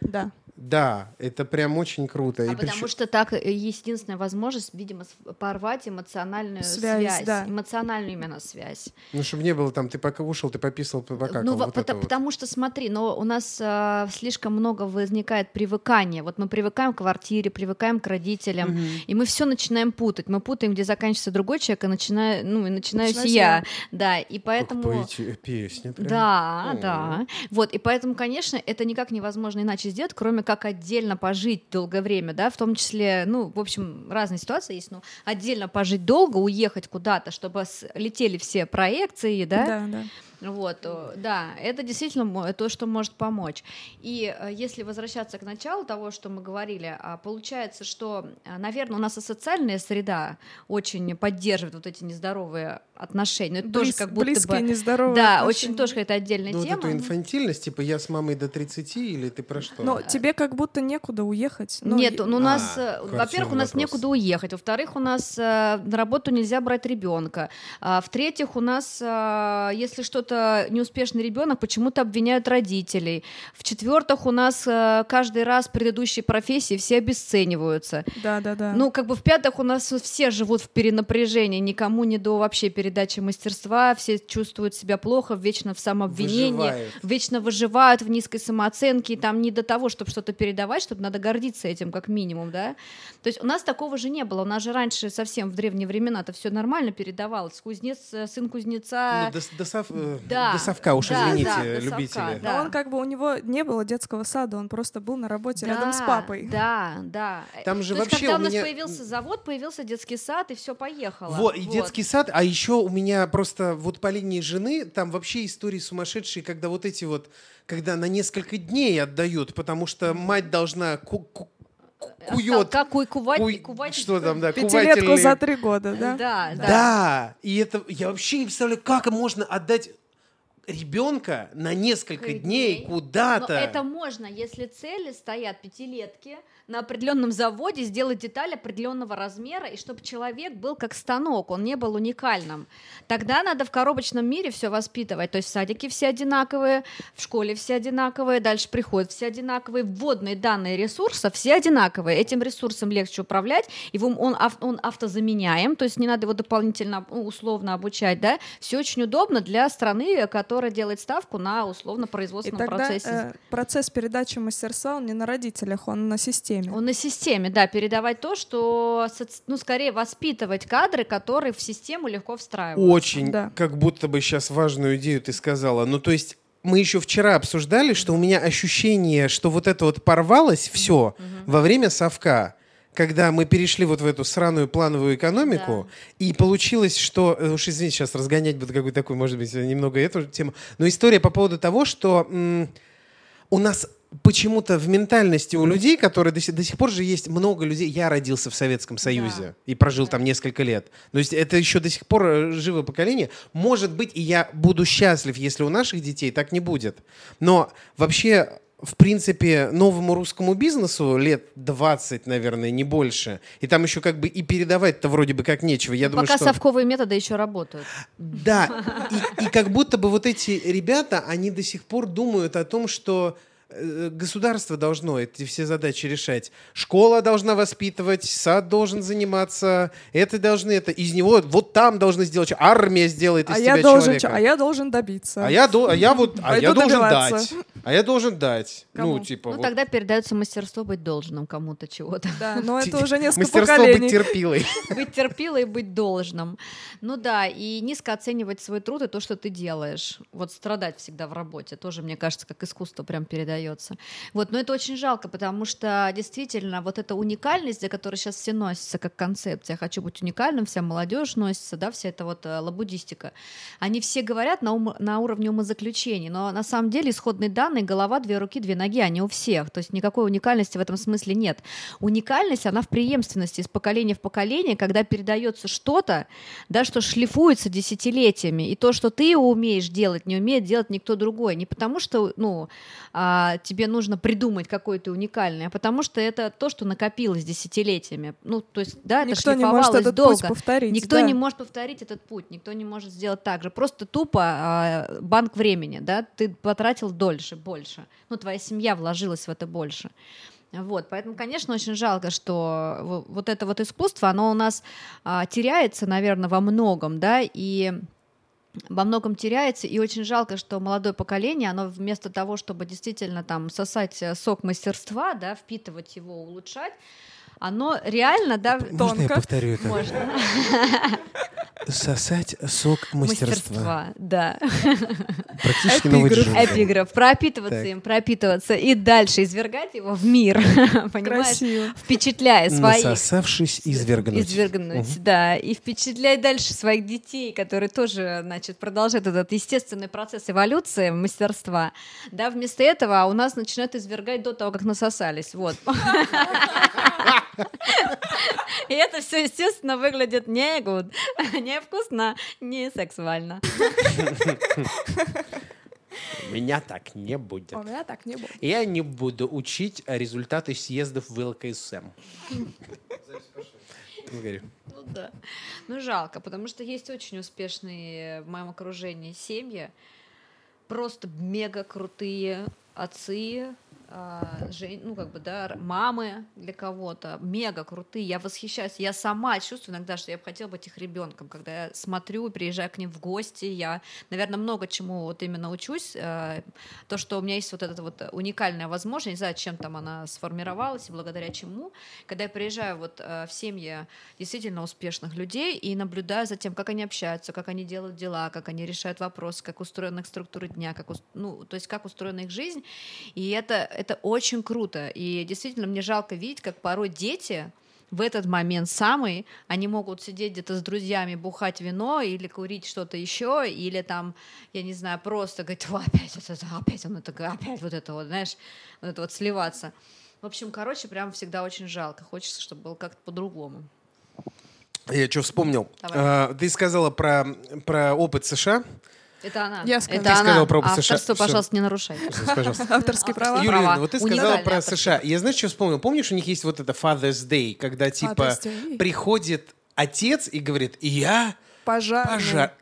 C: Да.
A: Да, это прям очень круто.
B: А
A: И
B: потому
A: причем-
B: что так э, есть единственная возможность, видимо, порвать эмоциональную
C: Связь,
B: связь,
C: да.
B: эмоциональную именно связь.
A: Ну, чтобы не было там, ты пока ушел, ты пописал, покакал.
B: ну, во-
A: вот это
B: пото-
A: вот.
B: потому что смотри, но у нас а, слишком много возникает привыкания. Вот мы привыкаем к квартире, привыкаем к родителям,
A: Мгм.
B: и мы все начинаем путать. Мы путаем, где заканчивается другой человек, и начинаю, ну, и начинаюсь
C: Начинаюсь
B: я.
C: я.
B: Да, и поэтому.
A: Как поэти- песня. прям.
B: Да,
A: О.
B: да. Вот, и поэтому, конечно, это никак невозможно иначе сделать, кроме как отдельно пожить долгое время, да, в том числе, ну, в общем, разные ситуации есть, но отдельно пожить долго, уехать куда-то, чтобы летели все проекции, да,
C: Да, да.
B: Вот, э, да, это действительно то, что может помочь. И э, если возвращаться к началу того, что мы говорили, а, получается, что, наверное, у нас и социальная среда очень поддерживает вот эти нездоровые отношения. Ну, это тоже
C: Близ-
B: как будто
C: близкие
B: бы...
C: нездоровые
B: Да,
C: отношения.
B: очень тоже какая-то отдельная
A: Ну, вот
B: тема.
A: эту инфантильность, типа я с мамой до 30 или ты про что?
C: Но тебе как будто некуда уехать. Ну,
B: Нет, ну у нас,
A: А,
B: э, во-первых, у нас
A: вопрос.
B: некуда уехать, во-вторых, у нас э, на работу нельзя брать ребенка, а, в-третьих, у нас, э, если что-то неуспешный ребенок, почему-то обвиняют родителей, в-четвертых, у нас э, каждый раз предыдущие профессии все обесцениваются,
C: Да, да, да.
B: ну как бы в-пятых, у нас все живут в перенапряжении, никому не до вообще передачи мастерства, все чувствуют себя плохо, вечно в самообвинении,
A: Выживают.
B: вечно выживают в низкой самооценке, и там не до того, чтобы что-то передавать, чтобы надо гордиться этим как минимум, да. То есть у нас такого же не было, у нас же раньше совсем в древние времена это все нормально передавалось. Кузнец, э, сын кузнеца.
A: Ну, до, до сов- э,
B: да,
A: до совка уж,
B: да,
A: извините,
B: да, совка,
A: любители.
B: да.
C: Но он как бы у него не было детского сада, он просто был на работе рядом с
B: Да,
C: папой.
B: Да, да.
A: Там же
B: То есть,
A: вообще
B: когда
A: у
B: у нас
A: меня-
B: появился завод, появился детский сад, и все поехало.
A: Вот, и детский сад, а еще у меня просто вот по линии жены, там вообще истории сумасшедшие, когда вот эти вот, когда на несколько дней отдают, потому что мать должна ку- ку- ку- кует,
B: Как куй, кувать,
A: куй-
B: кувать-
A: что там, да,
C: Пятилетку за три года, да?
B: Да, да.
A: Да, и это, я вообще не представляю, как можно отдать ребенка на несколько
B: Несколько
A: дней
B: дней.
A: куда-то.
B: Но это можно, если цели стоят пятилетки на определенном заводе, сделать деталь определенного размера, и чтобы человек был как станок, он не был уникальным. Тогда надо в коробочном мире все воспитывать. То есть в садике все одинаковые, в школе все одинаковые, дальше приходят все одинаковые, вводные данные ресурса все одинаковые. Этим ресурсом легче управлять, его он, он автозаменяем, то есть не надо его дополнительно ну, условно обучать, да. Все очень удобно для страны, которая делает ставку на условно
C: И
B: производственном
C: тогда
B: процессе.
C: э, процесс передачи мастерства, он не на родителях, он на системе.
B: Он на системе, да, передавать то, что, ну, скорее воспитывать кадры, которые в систему легко встраиваются.
A: Очень,
C: Да.
A: как будто бы сейчас важную идею ты сказала. Ну, то есть мы еще вчера обсуждали, что у меня ощущение, что вот это вот порвалось все во время совка, когда мы перешли вот в эту сраную плановую экономику, и получилось, что, э, уж извините, сейчас разгонять буду какую-то такую, может быть, немного эту тему, но история по поводу того, что м, у нас почему-то в ментальности у людей, которые до сих, до сих пор же есть много людей. Я родился в Советском Союзе и прожил там несколько лет. То есть это еще до сих пор э, живое поколение. Может быть, и я буду счастлив, если у наших детей так не будет. Но вообще в принципе, новому русскому бизнесу лет 20, наверное, не больше. И там еще как бы и передавать-то вроде бы как нечего. Я думаю,
B: Пока
A: что...
B: совковые методы еще работают.
A: Да, и, и как будто бы вот эти ребята, они до сих пор думают о том, что государство должно эти все задачи решать. Школа должна воспитывать, сад должен заниматься, это должны, это из него, вот там должны сделать, армия сделает из
C: А
A: тебя
C: я, должен,
A: человека.
C: а я должен добиться.
A: А я, до- а я вот, а
C: Пойду
A: я должен
C: добиваться.
A: дать. А я должен дать.
C: Кому?
A: Ну, типа,
B: Ну,
A: вот.
B: тогда передается мастерство быть должным кому-то чего-то.
C: Да, но это уже несколько
A: мастерство
C: поколений.
A: быть терпилой.
B: Быть терпилой и быть должным. Ну да, и низко оценивать свой труд и то, что ты делаешь. Вот страдать всегда в работе тоже, мне кажется, как искусство прям передается. Вот, но это очень жалко, потому что действительно вот эта уникальность, за которой сейчас все носятся как концепция, хочу быть уникальным, вся молодежь носится, да, вся эта вот э, лабудистика, они все говорят на, ум- на уровне умозаключений, но на самом деле исходные данные голова, две руки, две ноги, они у всех, то есть никакой уникальности в этом смысле нет. Уникальность, она в преемственности из поколения в поколение, когда передается что-то, да, что шлифуется десятилетиями, и то, что ты умеешь делать, не умеет делать никто другой, не потому что, ну, а, тебе нужно придумать какой то уникальный, а потому что это то, что накопилось десятилетиями, ну, то есть, да, это
C: Никто не может этот
B: долго.
C: путь повторить.
B: Никто
C: да.
B: не может повторить этот путь, никто не может сделать так же. Просто тупо а, банк времени, да, ты потратил дольше, больше. Ну, твоя семья вложилась в это больше. Вот, поэтому, конечно, очень жалко, что во- вот это вот искусство, оно у нас а, теряется, наверное, во многом, да, и во многом теряется, и очень жалко, что молодое поколение, оно вместо того, чтобы действительно там сосать э, сок мастерства, да, впитывать его, улучшать, оно реально, да,
A: Можно я
C: Тонко.
A: повторю это?
B: можно.
A: Сосать сок мастерства.
B: Мастерства, да.
A: Практически новый
C: Эпиграф.
B: Пропитываться
A: Так.
B: им, пропитываться и дальше извергать его в мир. Понимаешь?
C: Красиво.
B: Впечатляя своих.
A: Насосавшись, извергнуть.
B: Извергнуть, да. И впечатлять дальше своих детей, которые тоже, значит, продолжают этот естественный процесс эволюции мастерства. Да, вместо этого у нас начинают извергать до того, как насосались. Вот. И это все, естественно, выглядит не good, не вкусно, не сексуально.
A: У меня так не будет.
C: У меня так не будет.
A: Я не буду учить результаты съездов в ЛКСМ. Ну.
B: Ну да. Ну жалко, потому что есть очень успешные в моем окружении семьи, просто мега крутые отцы, ну как бы да, мамы для кого-то, мега крутые. Я восхищаюсь. Я сама чувствую иногда, что я бы хотела быть их ребенком, когда я смотрю приезжаю к ним в гости. Я, наверное, много чему вот именно учусь. э, То, что у меня есть вот эта вот уникальная возможность, не знаю, чем там она сформировалась и благодаря чему, когда я приезжаю вот э, в семьи действительно успешных людей и наблюдаю за тем, как они общаются, как они делают дела, как они решают вопросы, как устроена их структура дня, как, ну, то есть как устроена их жизнь. И это, это очень круто. И действительно мне жалко видеть, как порой дети в этот момент самый, они могут сидеть где-то с друзьями, бухать вино или курить что-то еще, или там, я не знаю, просто говорить, «О, опять это, опять он это, опять вот это вот, знаешь, вот это вот сливаться. В общем, короче, прям всегда очень жалко. Хочется, чтобы было как-то по-другому.
A: Я что вспомнил?
B: Давай.
A: А, Ты сказала про, про опыт США.
B: Это она.
C: Я сказала.
B: Это
A: Ты
B: она.
A: сказала про опыт США.
B: Авторство, пожалуйста, не нарушай.
A: Пожалуйста.
C: Авторские права.
A: Юлия,
B: права.
A: вот ты сказала про
B: авторские.
A: США. Я знаешь, что вспомнил? Помнишь, у них есть вот это Father's Day, когда типа приходит отец и говорит, я
C: Пожарный.
A: пожар...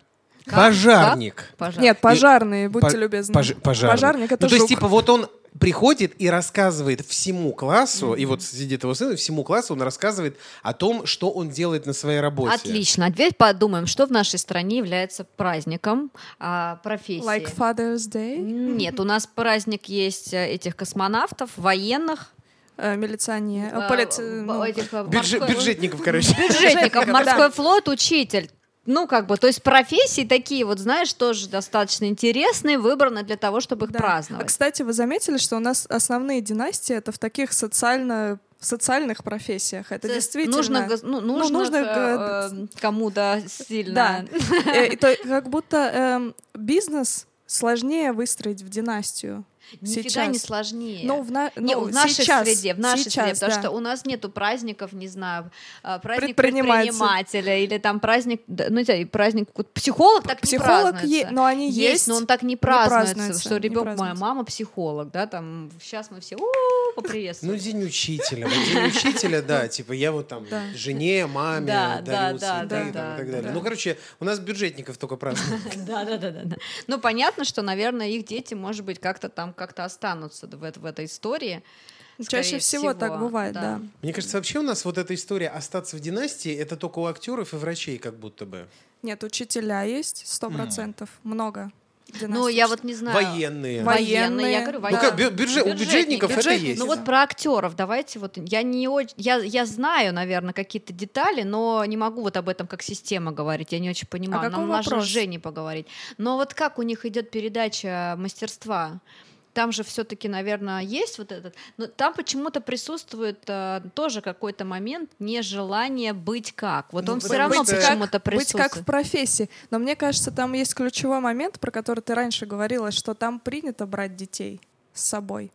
B: Как?
A: пожарник.
B: Как? Пожар.
C: Нет, пожарные, будьте
A: По-
C: любезны.
A: пож- пожарник.
C: Пожарник это
A: Ну, то есть,
C: жук.
A: типа, вот он приходит и рассказывает всему классу, и вот сидит его сын, и всему классу он рассказывает о том, что он делает на своей работе.
B: Отлично. А теперь подумаем, что в нашей стране является праздником а, профессии.
C: Like Father's Day,
B: Нет, у нас праздник есть э, этих космонавтов, военных,
C: э, милиционер,
B: а,
C: ну,
B: этих,
A: Бюджет-
B: морской-
A: бюджетников, короче.
B: бюджетников,
C: Бюджетников,
B: морской
C: да.
B: флот, учитель. Ну, как бы, то есть профессии такие, вот, знаешь, тоже достаточно интересные, выбраны для того, чтобы их
C: да. А,
B: праздновать.
C: кстати, вы заметили, что у нас основные династии это в таких социально в социальных профессиях. Это
B: То есть
C: действительно
B: Нужно, гос- ну, нужно,
C: нужно,
B: э, э, кому-то сильно.
C: Да. Э, как будто эм, бизнес сложнее выстроить в династию.
B: Нифига
C: Сейчас.
B: не сложнее.
C: Ну, в, на-
B: Не,
C: ну,
B: в нашей
C: сейчас,
B: среде, в нашей
C: сейчас,
B: среде, потому
C: да.
B: что у нас нету праздников, не знаю, а, праздник предпринимателя или там праздник, ну, не знаю, и праздник психолог так не
C: Психолог,
B: празднуется.
C: е- но они есть,
B: но он так не празднуется,
C: празднуется,
B: что
C: не
B: ребенок, моя мама психолог, да, там сейчас мы все у
A: Ну,
B: поприветствуем.
A: день учителя. День учителя, да, типа я вот там жене, маме
B: Да, да,
A: цветы
B: да, да,
A: и так
B: да,
A: далее.
C: да.
A: Ну, короче, у нас бюджетников только празднуют.
B: Да, да, да, да, да. Ну, понятно, что, наверное, их дети, может быть, как-то там как-то останутся в, в этой истории.
C: Чаще
B: скорее
C: всего так бывает, да.
A: Мне кажется, вообще у нас вот эта история остаться в династии, это только у актеров и врачей как будто бы.
C: Нет, учителя есть, сто процентов, много.
B: Ну, я вот не знаю.
A: Военные.
C: Во-
B: Военные, я
C: Военные.
B: говорю,
C: Ну,
B: военные.
A: как, бю- бюджет- у бюджетников это
C: Бюджетники,
A: есть.
B: Ну вот про актеров давайте вот я не очень я я знаю наверное какие-то детали но не могу вот об этом как система говорить я не очень понимаю
C: какой
B: нам нужно с
C: вопрос?
B: Женей поговорить но вот как у них идет передача мастерства там же все-таки, наверное, есть вот этот, но там почему-то присутствует э, тоже какой-то момент нежелания быть как. Вот
A: Ну,
B: он все равно почему-то
C: Быть как в
B: присутствует.
C: профессии. Но мне кажется, там есть ключевой момент, про который ты раньше говорила, что там принято брать детей с собой.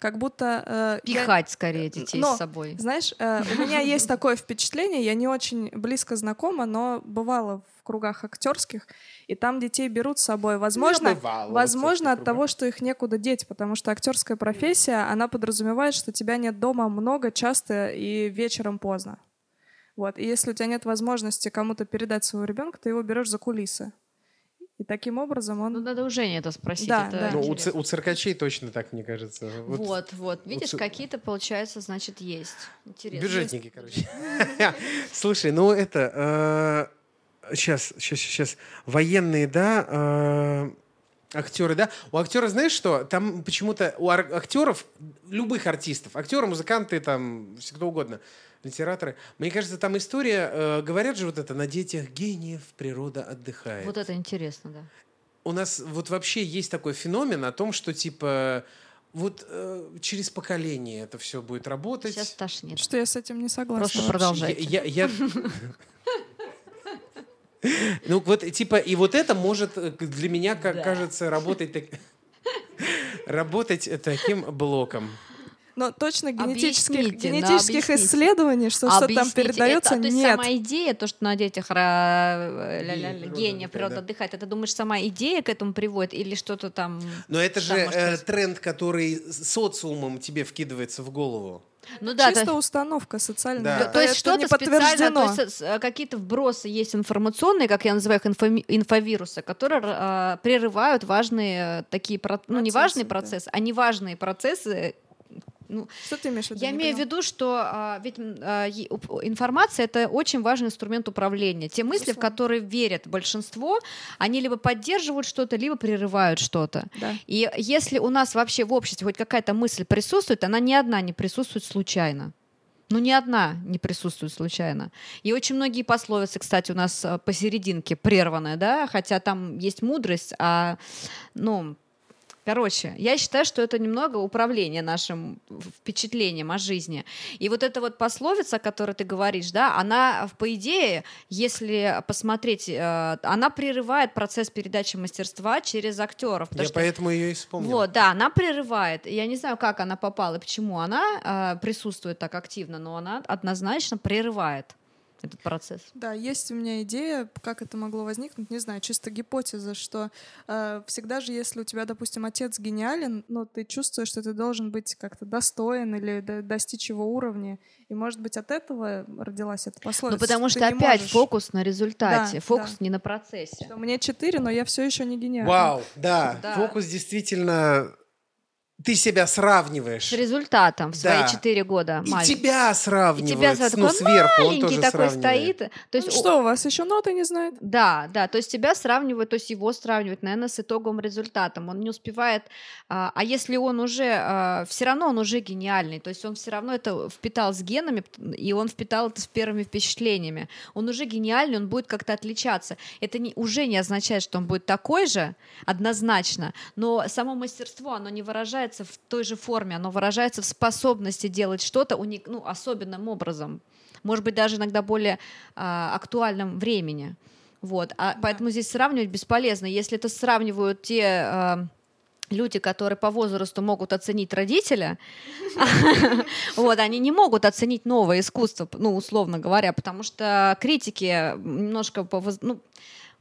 C: Как будто... э, я-
B: Пихать скорее детей
C: Но,
B: с собой.
C: Знаешь, э, у меня есть такое впечатление, я не очень близко знакома, но бывала в кругах актерских, и там детей берут с собой. Возможно,
A: в
C: возможно
A: актерских
C: от того, что их некуда деть, потому что актерская профессия, она подразумевает, что тебя нет дома много, часто и вечером поздно. Вот. И если у тебя нет возможности кому-то передать своего ребенка, ты его берешь за кулисы. И таким образом он...
B: Ну, надо у Жени это спросить.
C: Да,
B: это
C: да.
A: Ну, у, ц- у циркачей точно так, мне кажется. Вот
B: Вот, вот. Видишь,
A: ц-
B: какие-то, получается, значит, есть. Интересно.
A: Бюджетники, короче. Слушай, ну это... Сейчас, сейчас, сейчас. Военные, да, э, актеры, да. У актера, знаешь что? Там почему-то у ар- актеров, любых артистов, актеры, музыканты, там, все кто угодно, литераторы. Мне кажется, там история, э, говорят же вот это, на детях гениев природа отдыхает.
B: Вот это интересно, да.
A: У нас вот вообще есть такой феномен о том, что типа вот э, через поколение это все будет работать.
B: Сейчас тошнит.
C: Что я с этим не согласна.
B: Просто продолжайте.
A: Я, я- я- Ну вот типа и вот это может э, для меня, как
B: Да.
A: кажется, работать так- работать таким блоком.
C: Но точно генетических,
B: Объясните,
C: генетических
B: объясните.
C: исследований, что что там передается,
B: это, то есть
C: нет.
B: сама идея, то, что на детях ра- ля- ля- гения природа
A: да.
B: отдыхает, это думаешь, сама идея к этому приводит или что-то там...
A: Но это же
B: Да, может
A: э, тренд, который социумом тебе вкидывается в голову.
B: Ну да,
C: Чисто
B: то-
C: установка социальная.
A: Да.
B: то, то есть что-то
C: не
B: специально,
C: подтверждено.
B: то есть э, какие-то вбросы есть информационные, как я называю их, инфоми- инфовирусы, которые э, прерывают важные э, ну, такие, про- ну не
C: Процессы,
B: важные
C: да.
B: процессы, а неважные процессы. Ну,
C: Что ты имеешь в виду?
B: Я имею в виду, что а, ведь а, информация это очень важный инструмент управления. Те мысли, в
C: Безусловно.
B: которые верят большинство, они либо поддерживают что-то, либо прерывают что-то.
C: Да.
B: И если у нас вообще в обществе хоть какая-то мысль присутствует, она ни одна не присутствует случайно. Ну, ни одна не присутствует случайно. И очень многие пословицы, кстати, у нас а, посерединке прерваны, да, хотя там есть мудрость, а, ну, Короче, я считаю, что это немного управление нашим впечатлением о жизни. И вот эта вот пословица, о которой ты говоришь, да, она, по идее, если посмотреть, э, она прерывает процесс передачи мастерства через актеров.
A: Я
B: что-
A: поэтому ее и вспомнил.
B: вот, да, она прерывает. Я не знаю, как она попала и почему она э, присутствует так активно, но она однозначно прерывает этот процесс.
C: Да, есть у меня идея, как это могло возникнуть, не знаю, чисто гипотеза, что э, всегда же, если у тебя, допустим, отец гениален, но ты чувствуешь, что ты должен быть как-то достоин или до- достичь его уровня, и, может быть, от этого родилась эта пословица.
B: Ну, потому что
C: не
B: опять
C: можешь,
B: фокус на результате,
C: Да,
B: фокус
C: да.
B: не на процессе.
C: что мне четыре, но я все еще не гениален.
A: Вау, да,
B: Да.
A: фокус действительно... Ты себя сравниваешь.
B: С результатом в свои
A: Да.
B: четыре года.
A: И
B: маленький.
A: тебя
B: И
A: сравнивают.
B: тебя сразу
A: ну,
B: такой
A: сверху он
B: маленький
A: тоже
B: такой
A: сравнивает.
B: стоит. То
C: Ну
B: есть,
C: что, у вас еще ноты не знает?
B: Да, да, то есть тебя сравнивают, то есть его сравнивают, наверное, с итоговым результатом. Он не успевает, а, а если он уже, все равно он уже гениальный, то есть он все равно это впитал с генами, и он впитал это с первыми впечатлениями. Он уже гениальный, он будет как-то отличаться. Это не, уже не означает, что он будет такой же, однозначно, но само мастерство, оно не выражается в той же форме, оно выражается в способности делать что-то уник, ну, особенным образом может быть, даже иногда более а, актуальном времени. Вот. А, Поэтому здесь сравнивать бесполезно. Если это сравнивают те а, люди, которые по возрасту могут оценить родителя, вот, они не могут оценить новое искусство, ну, условно говоря, потому что критики немножко ну,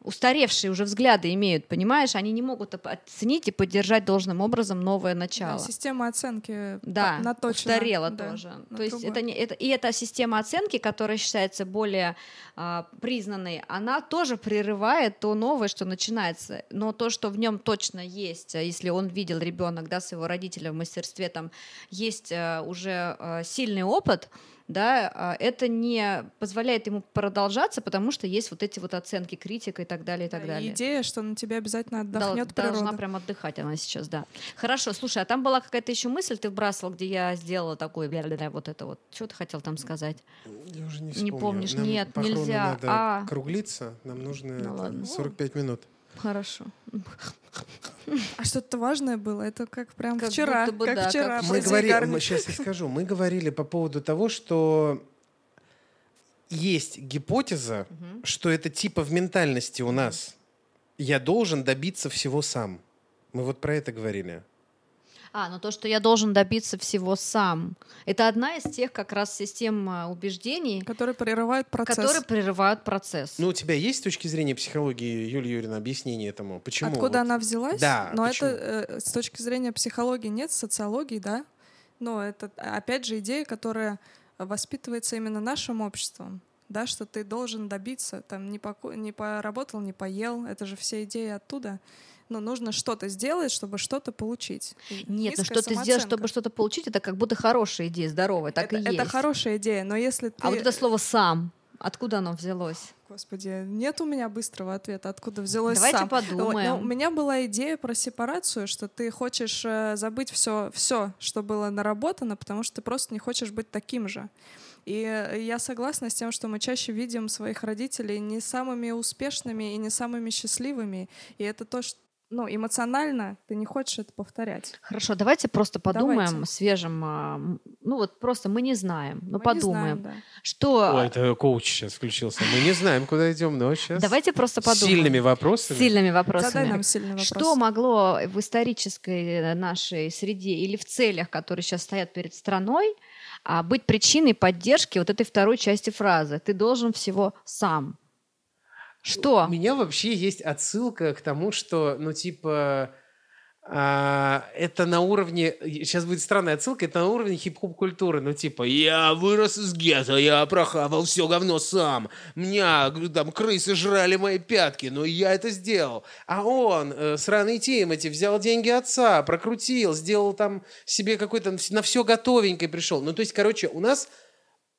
B: устаревшие уже взгляды имеют, понимаешь, они не могут оценить и поддержать должным образом новое
C: Да,
B: начало.
C: система оценки
B: Да,
C: наточена.
B: устарела
C: да,
B: тоже.
C: на
B: То есть это, не, это и эта система оценки, которая считается более а, признанной, она тоже прерывает то новое, что начинается. Но то, что в нем точно есть, а если он видел ребенок, да, своего родителя в мастерстве, там есть а, уже а, сильный опыт, да, а, это не позволяет ему продолжаться, потому что есть вот эти вот оценки, критика и так далее, и так
C: Да,
B: далее.
C: идея, что на тебя обязательно
B: Дол-
C: отдохнет
B: должна
C: природа.
B: прям отдыхать она сейчас, да. Хорошо, слушай, а там была какая-то еще мысль, ты вбрасывал, где я сделала такой бля-бля-бля, вот это вот. Что ты хотел там сказать?
A: Я уже не,
B: Не помнишь?
A: Нам
B: Нет, нельзя.
A: надо
B: А.
A: круглиться. Нам нужно
B: Ну ладно.
A: 45 минут.
B: Хорошо.
C: А что-то важное было? Это как прям
B: Как
C: вчера,
B: бы
C: как
B: да,
C: вчера.
B: как
A: Мы говорили, мы, сейчас я скажу, мы говорили по поводу того, что есть гипотеза,
B: Мгм.
A: что это типа в ментальности у нас. Я должен добиться всего сам. Мы вот про это говорили.
B: А, ну то, что я должен добиться всего сам. Это одна из тех как раз систем а, убеждений,
C: Которые прерывают процесс.
B: которые прерывают процесс.
A: Ну, у тебя есть с точки зрения психологии, Юлия Юрьевна, объяснение этому? Почему?
C: Откуда
A: вот?
C: она взялась?
A: Да,
C: Но
A: почему?
C: это э, с точки зрения психологии нет, социологии, да. Но это, опять же, идея, которая воспитывается именно нашим обществом. Да, что ты должен добиться, там, не, поку- не поработал, не поел, это же все идеи оттуда. Но нужно что-то сделать, чтобы что-то получить.
B: Нет, ну
C: низкая
B: что ты сделаешь,
C: самооценка.
B: чтобы что-то получить, это как будто хорошая идея, здоровая, так
C: это,
B: и есть.
C: это хорошая идея, но если ты...
B: А вот это слово «сам», откуда оно взялось?
C: Господи, нет у меня быстрого ответа, откуда взялось
B: Давайте
C: сам.
B: подумаем.
C: Ну, у меня была идея про сепарацию, что ты хочешь э, забыть все, все, что было наработано, потому что ты просто не хочешь быть таким же. И я согласна с тем, что мы чаще видим своих родителей не самыми успешными и не самыми счастливыми. И это то, что ну, эмоционально ты не хочешь это повторять.
B: Хорошо, давайте просто подумаем
C: Давайте.
B: свежим, а, ну вот просто мы не знаем, но
C: Мы не
B: подумаем,
C: знаем, да.
B: что...
A: Ой, это коуч сейчас включился. Мы не знаем, куда идем, но сейчас
B: Давайте просто
A: с
B: подумаем.
A: сильными вопросами.
B: Сильными вопросами.
C: Задай нам сильный вопрос.
B: Что могло в исторической э, нашей среде или в целях, которые сейчас стоят перед страной, а, быть причиной поддержки вот этой второй части фразы? Ты должен всего сам. Что?
A: У меня вообще есть отсылка к тому, что, ну, типа, а, это на уровне, сейчас будет странная отсылка, это на уровне хип-хоп культуры, ну, типа, я вырос из гетто, я прохавал все говно сам, меня там крысы жрали мои пятки, но я это сделал. А он, э, сраный Тимати, взял деньги отца, прокрутил, сделал там себе какой-то, на все готовенькое пришел. Ну, то есть, короче, у нас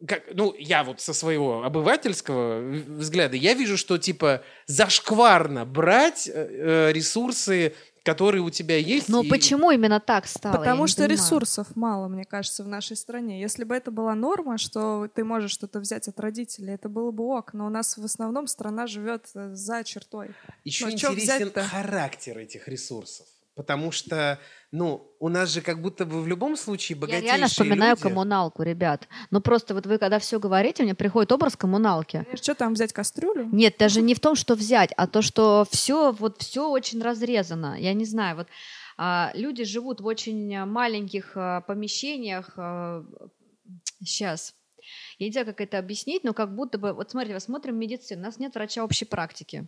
A: как, ну, я вот со своего обывательского взгляда, я вижу, что, типа, зашкварно брать э, э, ресурсы, которые у тебя есть.
B: Ну
A: и-
B: почему именно так стало?
C: Потому что
B: понимаю.
C: ресурсов мало, мне кажется, в нашей стране. Если бы это была норма, что ты можешь что-то взять от родителей, это было бы ок. Но у нас в основном страна живет э, за чертой.
A: Еще
C: Ну,
A: интересен характер этих ресурсов. Потому что, ну, у нас же как будто бы в любом случае
B: Я
A: богатейшие
B: реально вспоминаю
A: люди-
B: коммуналку, ребят. Ну просто вот вы когда все говорите, мне приходит образ коммуналки.
C: Что там взять кастрюлю?
B: Нет, даже не в том, что взять, а то, что все вот все очень разрезано. Я не знаю, вот а, люди живут в очень а, маленьких а, помещениях. сейчас. Я не знаю, как это объяснить, но как будто бы, вот смотрите, смотрим медицину, у нас нет врача общей практики.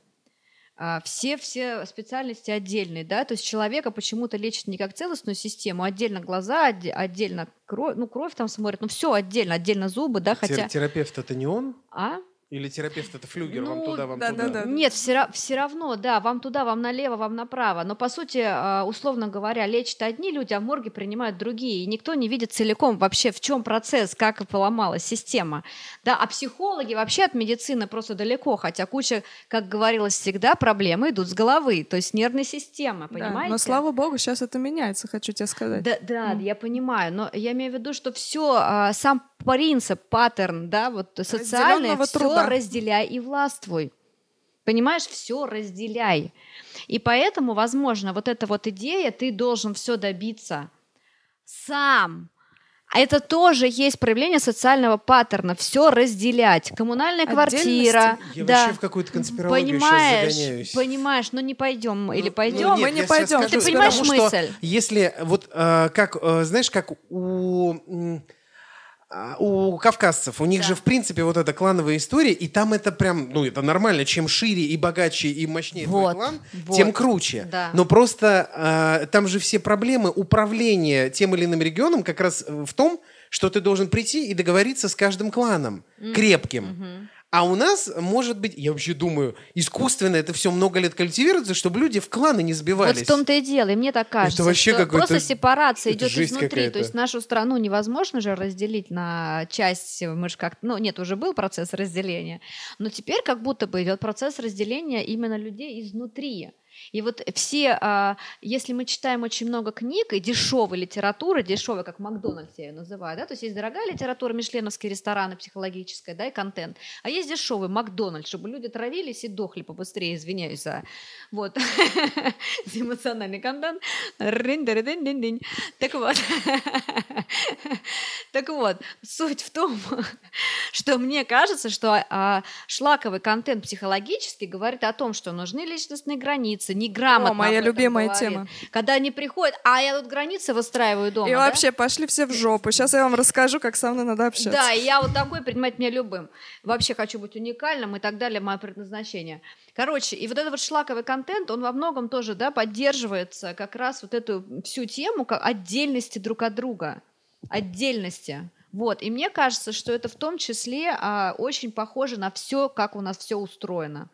B: А, Все, все специальности отдельные, да, то есть человека почему-то лечат не как целостную систему, отдельно глаза, отде- отдельно кровь, ну кровь там смотрят, ну все отдельно, отдельно зубы, да, хотя,
A: Терапевт это не он?
B: а?
A: Или терапевт это флюгер, вам
B: Ну,
A: туда, вам
C: да,
A: туда?
C: да, да.
B: Нет, все, все равно, да, вам туда, вам налево, вам направо. Но по сути, а, условно говоря, лечат одни люди, а в морге принимают другие. И никто не видит целиком вообще, в чем процесс, как и поломалась система. Да, а психологи вообще от медицины просто далеко, хотя куча, как говорилось всегда, проблемы идут с головы, то есть нервной системы,
C: Да,
B: понимаете?
C: но слава богу, сейчас это меняется, хочу тебе сказать.
B: Да, да, я понимаю, но я имею в виду, что все, сам принцип, паттерн, да, вот социальный,
C: Разделенного
B: все
C: труда.
B: разделяй и властвуй. Понимаешь, все разделяй. И поэтому, возможно, вот эта вот идея, ты должен все добиться сам. А это тоже есть проявление социального паттерна. Все разделять. Коммунальная квартира.
A: Я
B: да.
A: вообще в какую-то конспирологию сейчас
B: Понимаешь,
A: загоняюсь.
B: понимаешь, ну не пойдем или
A: Ну,
B: пойдем.
A: ну,
C: Мы
A: нет,
C: не
A: я щас
C: пойдем.
A: скажу,
B: Ты понимаешь
A: потому что
B: мысль?
A: Если вот э, как, э, знаешь, как у а, у кавказцев, у них
B: Да.
A: же в принципе вот эта клановая история, и там это прям, ну это нормально, чем шире и богаче и мощнее твой
B: Вот,
A: клан,
B: вот.
A: тем круче.
B: Да.
A: Но просто э, там же все проблемы управления тем или иным регионом как раз э, в том, что ты должен прийти и договориться с каждым кланом крепким. А у нас, может быть, я вообще думаю, искусственно это все много лет культивируется, чтобы люди в кланы не сбивались.
B: Вот в том-то и дело, и мне так кажется,
A: вообще
B: что
A: какой-то-
B: просто сепарация
A: это
B: идет изнутри. То есть нашу страну невозможно же разделить на часть, мы же как ну нет, уже был процесс разделения, но теперь как будто бы идет процесс разделения именно людей изнутри. И вот все, а, если мы читаем очень много книг и дешевой литературы, дешевой, как Макдональдс я ее называю, да, то есть есть дорогая литература, мишленовские рестораны, психологическая, да, и контент, а есть дешевый Макдональдс, чтобы люди травились и дохли побыстрее, извиняюсь за вот эмоциональный контент. Так вот, так вот, суть в том, что мне кажется, что а, шлаковый контент психологический говорит о том, что нужны личностные границы, неграмотно
C: О, моя любимая
B: говорит.
C: тема.
B: Когда они приходят, а я тут границы выстраиваю дома,
C: И
B: да?
C: вообще пошли все в жопу. Сейчас я вам расскажу, как со мной надо общаться.
B: Да, и я вот такой принимать меня любым. Вообще хочу быть уникальным и так далее, мое предназначение. Короче, и вот этот вот шлаковый контент, он во многом тоже, да, поддерживается как раз вот эту всю тему как отдельности друг от друга. Отдельности. Вот, и мне кажется, что это в том числе а, очень похоже на все, как у нас все устроено.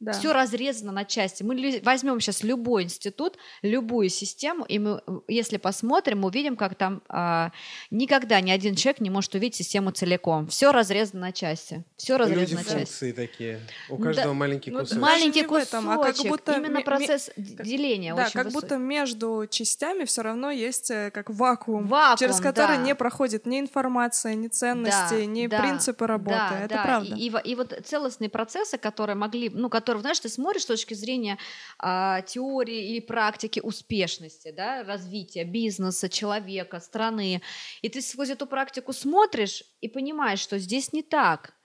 C: Да.
B: Все разрезано на части. Мы возьмем сейчас любой институт, любую систему, и мы, если посмотрим, мы увидим, как там а, никогда ни один человек не может увидеть систему целиком. Все разрезано на части. Все
A: Люди
B: разрезано на части.
A: функции такие. У
B: Ну,
A: каждого
B: да.
A: маленький
C: Ну,
A: кусочек.
C: Даже
B: Маленький
C: этом, а как
B: кусочек.
C: будто
B: Именно
C: ми- ми-
B: процесс
C: как-
B: деления
C: Да,
B: очень
C: как
B: высокий.
C: будто между частями все равно есть э, как вакуум,
B: Вакуум,
C: через который
B: да.
C: не проходит ни информация, ни ценности,
B: Да,
C: ни
B: да,
C: принципы работы.
B: да,
C: Это
B: да.
C: правда.
B: И, и и вот целостные процессы, которые могли, ну, которые, знаешь, ты смотришь с точки зрения а, теории или практики успешности, да, развития бизнеса, человека, страны, и ты сквозь эту практику смотришь и понимаешь, что здесь не так.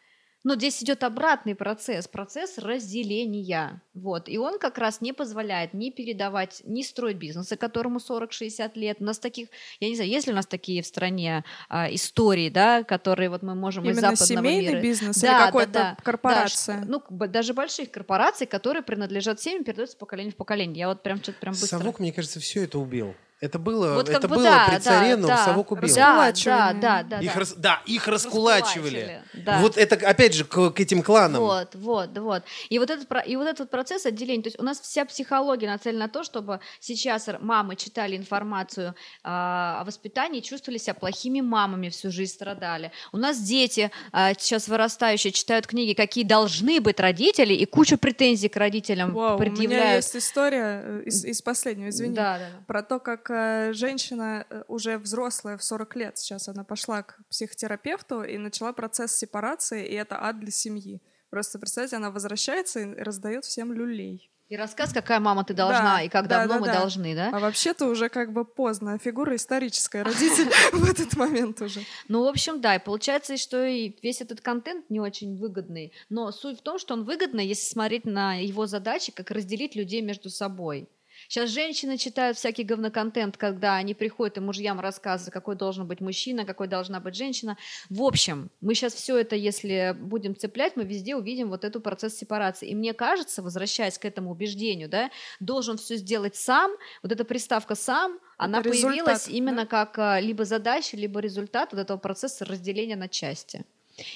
B: Но здесь идет обратный процесс, процесс разделения. Вот. И он как раз не позволяет ни передавать, ни строить бизнесы, которому 40-60 лет. У нас таких, я не знаю, есть ли у нас такие в стране а, истории, да, которые вот мы можем из
C: Именно
B: западного
C: семейный
B: мира.
C: бизнес
B: Да,
C: или
B: да,
C: какой-то
B: да.
C: корпорация.
B: Да, ну, даже больших корпораций, которые принадлежат семьям, передаются поколение в поколение. Я вот прям что-то прям быстро...
A: Совок, мне кажется, все это убил. Это было,
B: Вот
A: это
B: бы
A: было
B: да,
A: при царе,
B: да,
A: но
B: да.
A: совок убил.
B: Да, да, да, да.
A: их
B: да.
A: рас- Да, их раскулачивали.
B: Раскулачивали, да.
A: Вот это, опять же, к, к этим кланам.
B: Вот, вот, вот. И вот, этот, и вот этот процесс отделения, то есть у нас вся психология нацелена на то, чтобы сейчас мамы читали информацию а, о воспитании, чувствовали себя плохими мамами, всю жизнь страдали. У нас дети а, сейчас вырастающие читают книги, какие должны быть родители, и кучу претензий к родителям
C: Вау, у меня
B: предъявляют.
C: есть история э, из, из последнего, извини.
B: Да, да.
C: Про то, как э, женщина э, уже взрослая в 40 лет, сейчас она пошла к психотерапевту и начала процесс сепарации, и это ад для семьи. Просто представьте, она возвращается и раздает всем люлей.
B: И рассказ, какая мама ты должна,
C: Да,
B: и как
C: да,
B: давно
C: да,
B: мы
C: да.
B: должны, да?
C: А вообще-то уже как бы поздно. Фигура историческая. Родитель в этот момент уже.
B: Ну, в общем, да, и получается, что и весь этот контент не очень выгодный. Но суть в том, что он выгодный, если смотреть на его задачи, как разделить людей между собой. Сейчас женщины читают всякий говноконтент, когда они приходят и мужьям рассказывают, какой должен быть мужчина, какой должна быть женщина. В общем, мы сейчас все это, если будем цеплять, мы везде увидим вот эту процесс сепарации. И мне кажется, возвращаясь к этому убеждению, да, должен все сделать сам, вот эта приставка «сам», она
C: результат,
B: появилась
C: да?
B: именно как а, либо задача, либо результат вот этого процесса разделения на части.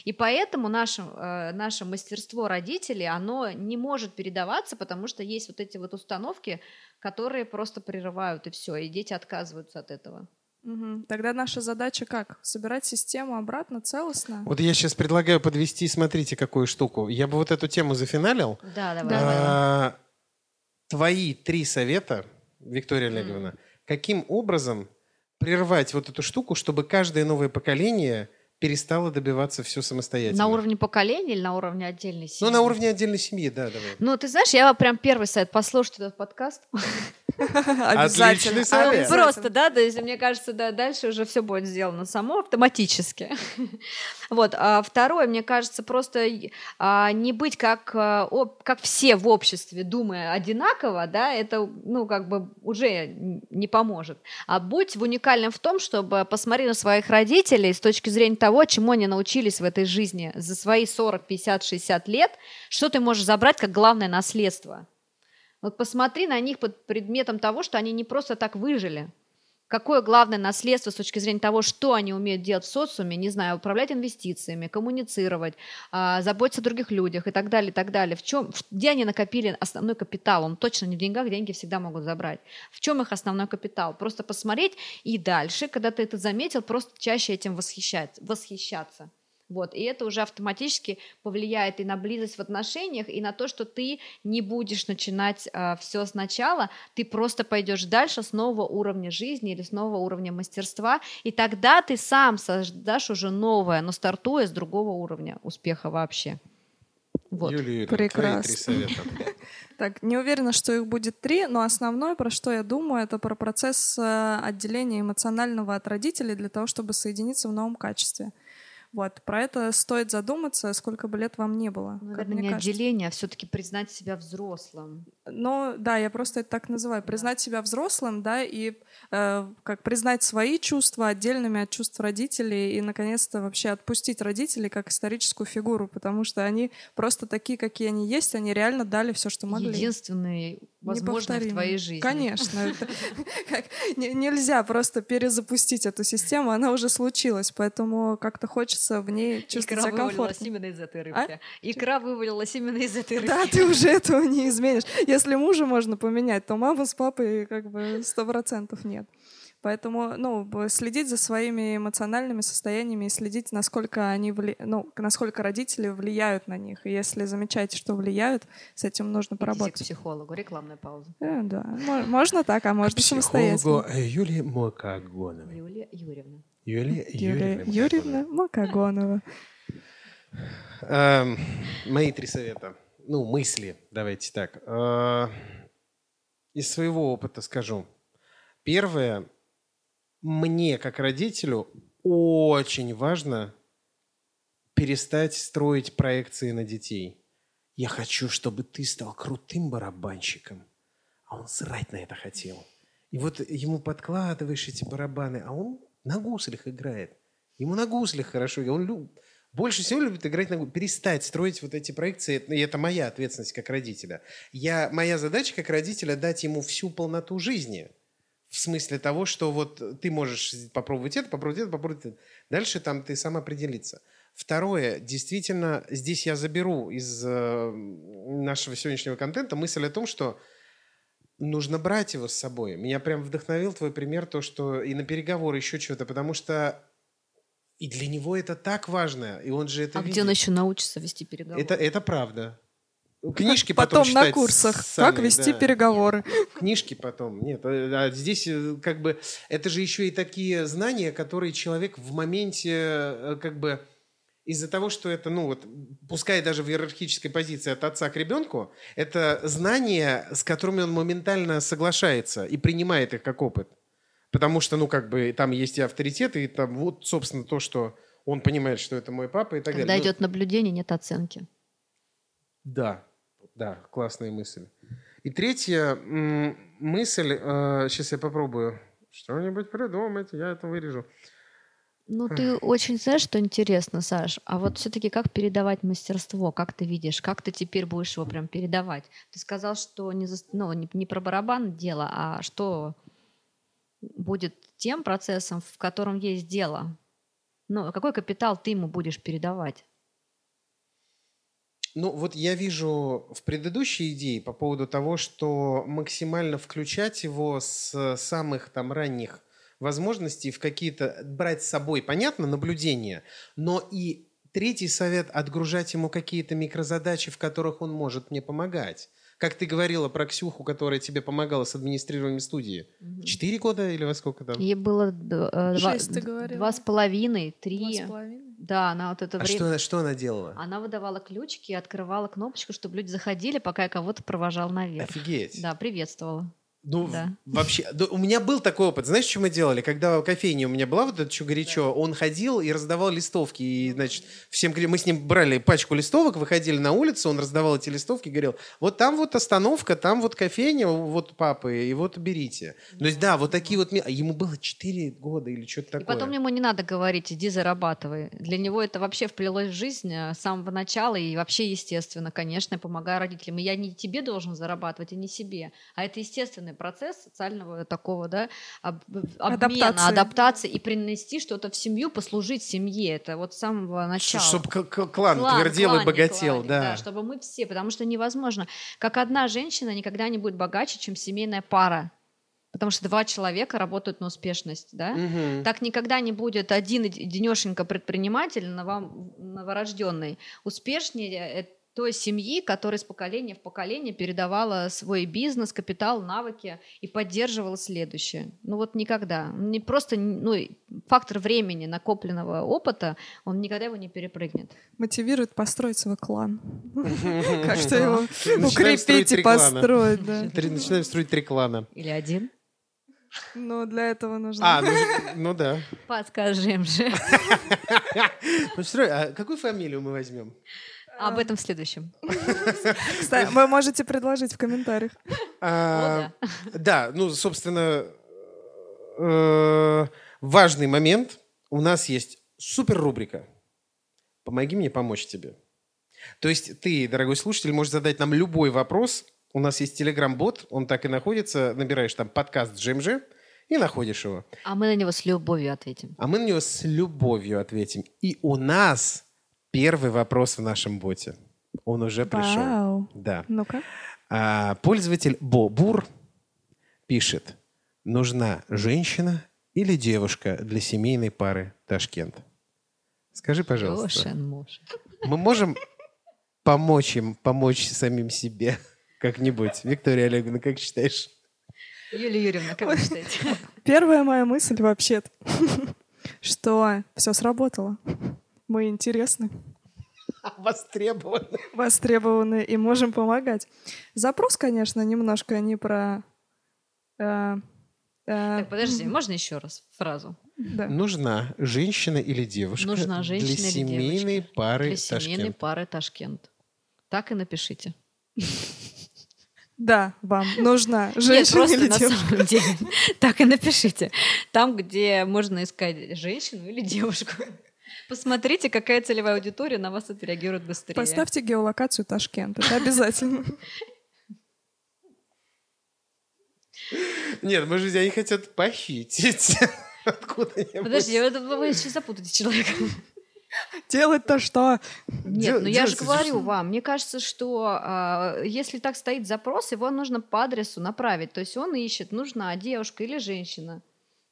B: И поэтому наше, э, наше мастерство родителей, оно не может передаваться, потому что есть вот эти вот установки, которые просто прерывают, и все, и дети отказываются от этого.
C: Мгм. Тогда наша задача как? Собирать систему обратно целостно?
A: Вот я сейчас предлагаю подвести, смотрите, какую штуку. Я бы вот эту тему зафиналил.
B: Да, давай.
C: Давай.
A: А, Твои три совета, Виктория Олеговна, каким образом прервать вот эту штуку, чтобы каждое новое поколение перестало добиваться все самостоятельно?
B: На уровне поколения или на уровне отдельной семьи?
A: Ну, на уровне отдельной семьи, да, давай.
B: Ну, ты знаешь, я прям первый совет послушать этот подкаст.
C: Обязательно.
A: совет.
B: Просто, да, то есть, мне кажется, да, дальше уже все будет сделано само автоматически. Вот. А второе, мне кажется, просто а, не быть как, а, как все в обществе, думая одинаково, да, это, ну, как бы уже не поможет. А будь в уникальным в том, чтобы посмотреть на своих родителей с точки зрения того, чему они научились в этой жизни за свои 40, 50, 60 лет, что ты можешь забрать как главное наследство. Вот посмотри на них под предметом того, что они не просто так выжили. Какое главное наследство с точки зрения того, что они умеют делать в социуме, не знаю, управлять инвестициями, коммуницировать, а, заботиться о других людях и так далее, и так далее. В чем, где они накопили основной капитал? Он точно не в деньгах, деньги всегда могут забрать. В чем их основной капитал? Просто посмотреть и дальше, когда ты это заметил, просто чаще этим восхищать, восхищаться. Вот, и это уже автоматически повлияет и на близость в отношениях, и на то, что ты не будешь начинать все сначала, ты просто пойдешь дальше с нового уровня жизни или с нового уровня мастерства, и тогда ты сам создашь уже новое, но стартуя с другого уровня успеха вообще. Вот.
A: Юлия Юрьевна,
C: Прекрасно.
A: твои три совета.
C: Так, не уверена, что их будет три, но основное, про что я думаю, это про процесс э, отделения эмоционального от родителей для того, чтобы соединиться в новом качестве. Вот, про это стоит задуматься, сколько бы лет вам не было. как
B: Наверное, не
C: кажется.
B: отделение, а все-таки признать себя взрослым.
C: Ну, да, я просто это так называю. Признать себя взрослым, да, и э, как признать свои чувства отдельными от чувств родителей и, наконец-то, вообще отпустить родителей как историческую фигуру, потому что они просто такие, какие они есть, они реально дали все, что могли.
B: Единственный возможно в твоей жизни.
C: Конечно. Это, как, не, нельзя просто перезапустить эту систему, она уже случилась, поэтому как-то хочется в ней чувствовать
B: Икра
C: себя комфортно.
B: вывалилась именно из этой рыбки. А? Икра вывалилась именно из этой рыбки.
C: Да, ты уже этого не изменишь. Если мужа можно поменять, то маму с папой как бы сто процентов нет. Поэтому, ну, следить за своими эмоциональными состояниями и следить, насколько они, вли... ну, насколько родители влияют на них. И если замечаете, что влияют, с этим нужно
B: Идите
C: поработать.
B: к психологу. Рекламная пауза.
C: Э, да, можно так, а можно самостоятельно.
A: Психологу э, Юлии Макогоновой.
B: Юлия Юрьевна.
A: Юлия
C: Юлия
A: Юрьевна.
C: Юрьевна Макогонова.
A: Эм, Мои три совета. Ну, мысли, давайте так. Э, Из своего опыта скажу. Первое. Мне, как родителю, очень важно перестать строить проекции на детей. Я хочу, чтобы ты стал крутым барабанщиком. А он срать на это хотел. И вот ему подкладываешь эти барабаны, а он на гуслях играет. Ему на гуслях хорошо. Он лю- больше всего любит играть на гуслях. Перестать строить вот эти проекции. И это моя ответственность как родителя. Я, моя задача как родителя дать ему всю полноту жизни. В смысле того, что вот ты можешь попробовать это, попробовать это, попробовать это. Дальше там ты сам определиться. Второе, действительно, здесь я заберу из э, нашего сегодняшнего контента мысль о том, что нужно брать его с собой. Меня прям вдохновил твой пример, то, что и на переговоры еще что-то, потому что и для него это так важно, и он же это
B: А
A: видит.
B: где он еще научится вести переговоры?
A: Это, это правда. Книжки потом,
C: Потом на курсах,
A: сами,
C: как вести
A: да.
C: переговоры.
A: Книжки потом. Нет, э, а здесь э, как бы это же еще и такие знания, которые человек в моменте э, как бы из-за того, что это, ну вот, пускай даже в иерархической позиции от отца к ребенку, это знания, с которыми он моментально соглашается и принимает их как опыт. Потому что, ну, как бы, там есть и авторитеты, и там вот, собственно, то, что он понимает, что это мой папа и так
B: Когда
A: далее. Ну,
B: идет наблюдение, нет оценки.
A: Да, да, классная мысль. И третья мысль, сейчас я попробую что-нибудь придумать, я это вырежу.
B: Ну, ты очень знаешь, что интересно, Саш, а вот все-таки как передавать мастерство, как ты видишь, как ты теперь будешь его прям передавать? Ты сказал, что не, за- ну, не, не про барабан дело, а что будет тем процессом, в котором есть дело? Ну, какой капитал ты ему будешь передавать?
A: Ну, вот я вижу в предыдущей идее по поводу того, что максимально включать его с самых там ранних возможностей в какие-то, брать с собой, понятно, наблюдения, но и третий совет – отгружать ему какие-то микрозадачи, в которых он может мне помогать. Как ты говорила про Ксюху, которая тебе помогала с администрированием студии. Четыре года или во сколько там?
B: Ей было э, два,
C: Шесть,
B: два с половиной,
C: Два
B: три.
C: с половиной.
B: Да, она вот это
A: А
B: время...
A: что, она- что она делала?
B: Она выдавала ключики и открывала кнопочку, чтобы люди заходили, пока я кого-то провожал наверх.
A: Офигеть.
B: Да, приветствовала.
A: Ну,
B: Да.
A: вообще, да, у меня был такой опыт. Знаешь, что мы делали? Когда в кофейне у меня была вот это что горячо, он ходил и раздавал листовки. И, значит, всем мы с ним брали пачку листовок, выходили на улицу, он раздавал эти листовки, говорил, вот там вот остановка, там вот кофейня, вот папы, и вот берите. То есть, да, вот такие вот... а Ему было 4 года или что-то
B: И
A: такое.
B: потом ему не надо говорить, иди зарабатывай. Для него это вообще вплелось в жизнь э, с самого начала и вообще естественно, конечно, я помогаю родителям. И я не тебе должен зарабатывать, и не себе. А это естественный процесс социального такого, да, об- обмена,
C: Адаптации.
B: адаптации и принести что-то в семью, послужить семье. Это вот с самого начала.
A: Чтобы клан,
B: Клан,
A: твердел и
B: кланик,
A: богател,
B: кланик,
A: да.
B: Чтобы мы все, потому что невозможно. Как одна женщина никогда не будет богаче, чем семейная пара. Потому что два человека работают на успешность, да?
A: Мгм.
B: Так никогда не будет один денешенька предприниматель, новом- новорожденный, успешнее той семьи, которая из поколения в поколение передавала свой бизнес, капитал, навыки и поддерживала следующее. Ну вот никогда. Не просто ну, фактор времени, накопленного опыта, он никогда его не перепрыгнет.
C: Мотивирует построить свой клан. Как-то его
A: Начинаем строить
C: укрепить и построить,
A: Начинаем строить три клана.
B: Или один.
C: Но для этого нужно...
A: А, ну, ну да.
B: Подскажем же.
A: Ну, а какую фамилию мы возьмем?
B: Об этом в следующем.
C: Кстати, вы можете предложить в комментариях.
A: А, Да, ну, собственно, э, важный момент. У нас есть супер рубрика. Помоги мне помочь тебе. То есть ты, дорогой слушатель, можешь задать нам любой вопрос. У нас есть телеграм-бот, он так и находится. Набираешь там подкаст Джемжи и находишь его.
B: А мы на него с любовью ответим.
A: А мы на него с любовью ответим. И у нас первый вопрос в нашем боте. Он уже пришел.
C: Вау.
A: Да.
C: Ну-ка.
A: А, пользователь Бобур пишет. Нужна женщина или девушка для семейной пары Ташкент? Скажи, пожалуйста.
B: Лошен муж.
A: Мы можем помочь им, помочь самим себе как-нибудь? Виктория Олеговна, как считаешь?
B: Юлия Юрьевна, как вы считаете?
C: Первая моя мысль вообще-то, что все сработало. Мы интересны,
A: Востребованы.
C: востребованы и можем помогать. Запрос, конечно, немножко не про... э, э,
B: Так, подожди, можно еще раз фразу?
C: да.
A: Нужна женщина или девушка
B: Нужна женщина
A: для семейной
B: девочка
A: пары
B: Для семейной
A: Ташкент?
B: пары Ташкент. Так и напишите.
C: Да, вам нужна
B: Нет,
C: женщина
B: просто
C: или
B: на
C: девушка.
B: самом деле. Так и напишите. Там, где можно искать женщину или девушку. Посмотрите, какая целевая аудитория на вас отреагирует быстрее.
C: Поставьте геолокацию Ташкент, это обязательно.
A: Нет, может они хотят похитить. Откуда-нибудь.
B: Подожди, это вы сейчас запутаете человека.
C: Делать-то что?
B: Нет,
A: Дел-
B: ну я же говорю
A: же-
B: вам, мне кажется, что а, если так стоит запрос, его нужно по адресу направить. То есть он ищет, нужна девушка или женщина.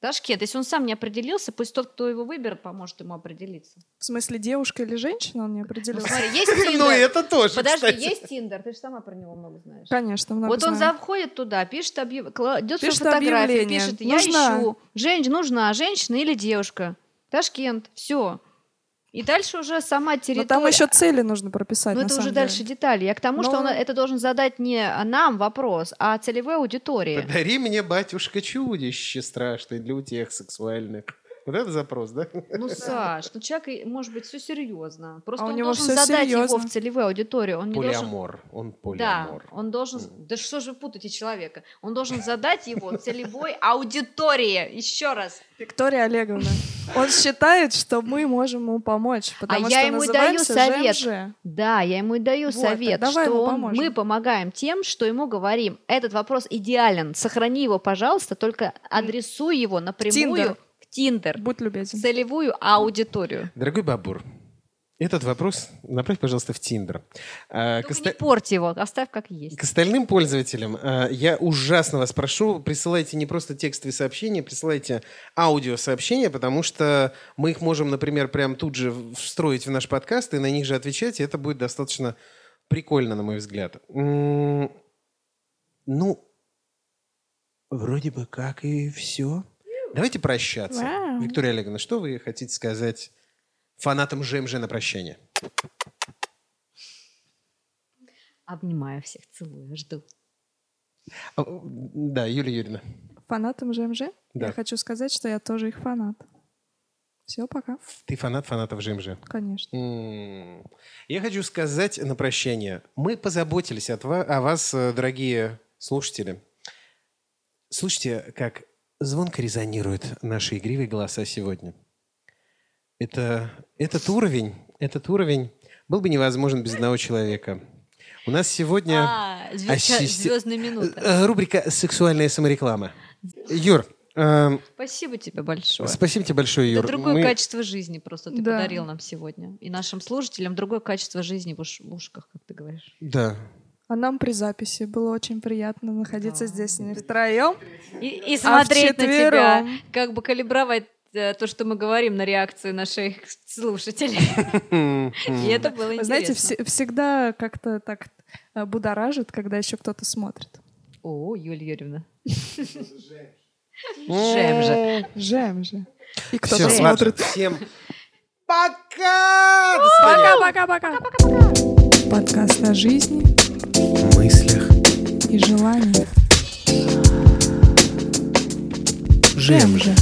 B: Ташкент, если он сам не определился, пусть тот, кто его выберет, поможет ему определиться.
C: В смысле, девушка или женщина, он не
B: Ну,
C: определился?
B: смотри, есть
A: Ну,
B: Тиндер.
A: это тоже,
B: Подожди,
A: кстати.
B: есть Тиндер, ты же сама про него много знаешь.
C: Конечно, много
B: Вот он
C: знаю.
B: заходит туда, пишет свою
C: Пишет
B: фотографию,
C: объявление.
B: пишет, я
C: Нужна.
B: ищу, Жень, нужна женщина или девушка. Ташкент, все. И дальше уже сама
C: Но
B: территория.
C: там еще цели нужно прописать, на
B: это
C: самом
B: уже
C: деле.
B: дальше детали. Я к тому, что
C: Ну-
B: он это должен задать не нам вопрос, а целевой аудитории.
A: Подари мне, батюшка, чудище страшное для утех сексуальных. Вот это запрос, да?
B: Ну, Саш, ну человек, может быть, все серьезно. Просто
C: А у
B: он
C: него
B: должен задать его
C: серьезно.
B: в целевую аудиторию. Он не должен...
A: Полиамор. Он
B: Да,
A: полиамор.
B: он должен... Да что же вы путаете человека? Он должен задать его целевой аудитории. Еще раз.
C: Виктория Олеговна, он считает, что мы можем ему помочь, потому
B: А я
C: что
B: ему даю совет.
C: ЖМЖ.
B: Да, я ему и даю
C: Вот,
B: совет,
C: давай
B: что он- мы помогаем тем, что ему говорим. Этот вопрос идеален. Сохрани его, пожалуйста, только адресуй его напрямую
C: Тиндер.
B: Тиндер.
C: Будь любезен.
B: Целевую аудиторию.
A: Дорогой Бабур, этот вопрос направь, пожалуйста, в Тиндер. А, к, оста-
B: не порти его, оставь как есть.
A: к остальным пользователям а, я ужасно вас прошу, присылайте не просто текстовые сообщения, присылайте аудиосообщения, потому что мы их можем, например, прям тут же встроить в наш подкаст и на них же отвечать, и это будет достаточно прикольно, на мой взгляд. Ну, вроде бы как и все. Давайте прощаться.
C: Вау.
A: Виктория Олеговна, что вы хотите сказать фанатам ЖМЖ на прощание?
B: Обнимаю всех, целую, жду.
A: А, Да, Юлия Юрьевна.
C: Фанатам ЖМЖ?
A: Да.
C: Я хочу сказать, что я тоже их фанат. Все, пока.
A: Ты фанат фанатов ЖМЖ.
C: Конечно.
A: М. Я хочу сказать на прощание. Мы позаботились от ва- о вас, э, дорогие слушатели. Слушайте, как звонко резонируют наши игривые голоса сегодня. Это, этот уровень, этот уровень был бы невозможен без одного человека. У нас сегодня
B: А,
A: ассисти-
B: звездная минута.
A: э, рубрика «Сексуальная самореклама». Юр, эм,
B: Спасибо тебе большое.
A: спасибо тебе большое,
B: Это
A: Юр.
B: другое
A: Мы-
B: качество жизни просто ты
C: Да.
B: подарил нам сегодня. И нашим слушателям другое качество жизни в, уш- в ушках, как ты говоришь.
A: Да.
C: А нам при записи было очень приятно находиться
B: Да.
C: здесь не втроем.
B: И, и
C: А
B: смотреть на тебя, как бы калибровать э, то, что мы говорим на реакцию наших слушателей. И это было
C: знаете,
B: интересно.
C: все- всегда как-то так э, будоражит, когда еще кто-то смотрит.
B: О, Юлия Юрьевна.
A: Жем
B: же.
C: Жем же. И кто-то смотрит.
A: Всем пока!
C: Пока-пока-пока. Подкаст о жизни
A: мыслях
C: и желаниях.
A: Жем
C: Жем же.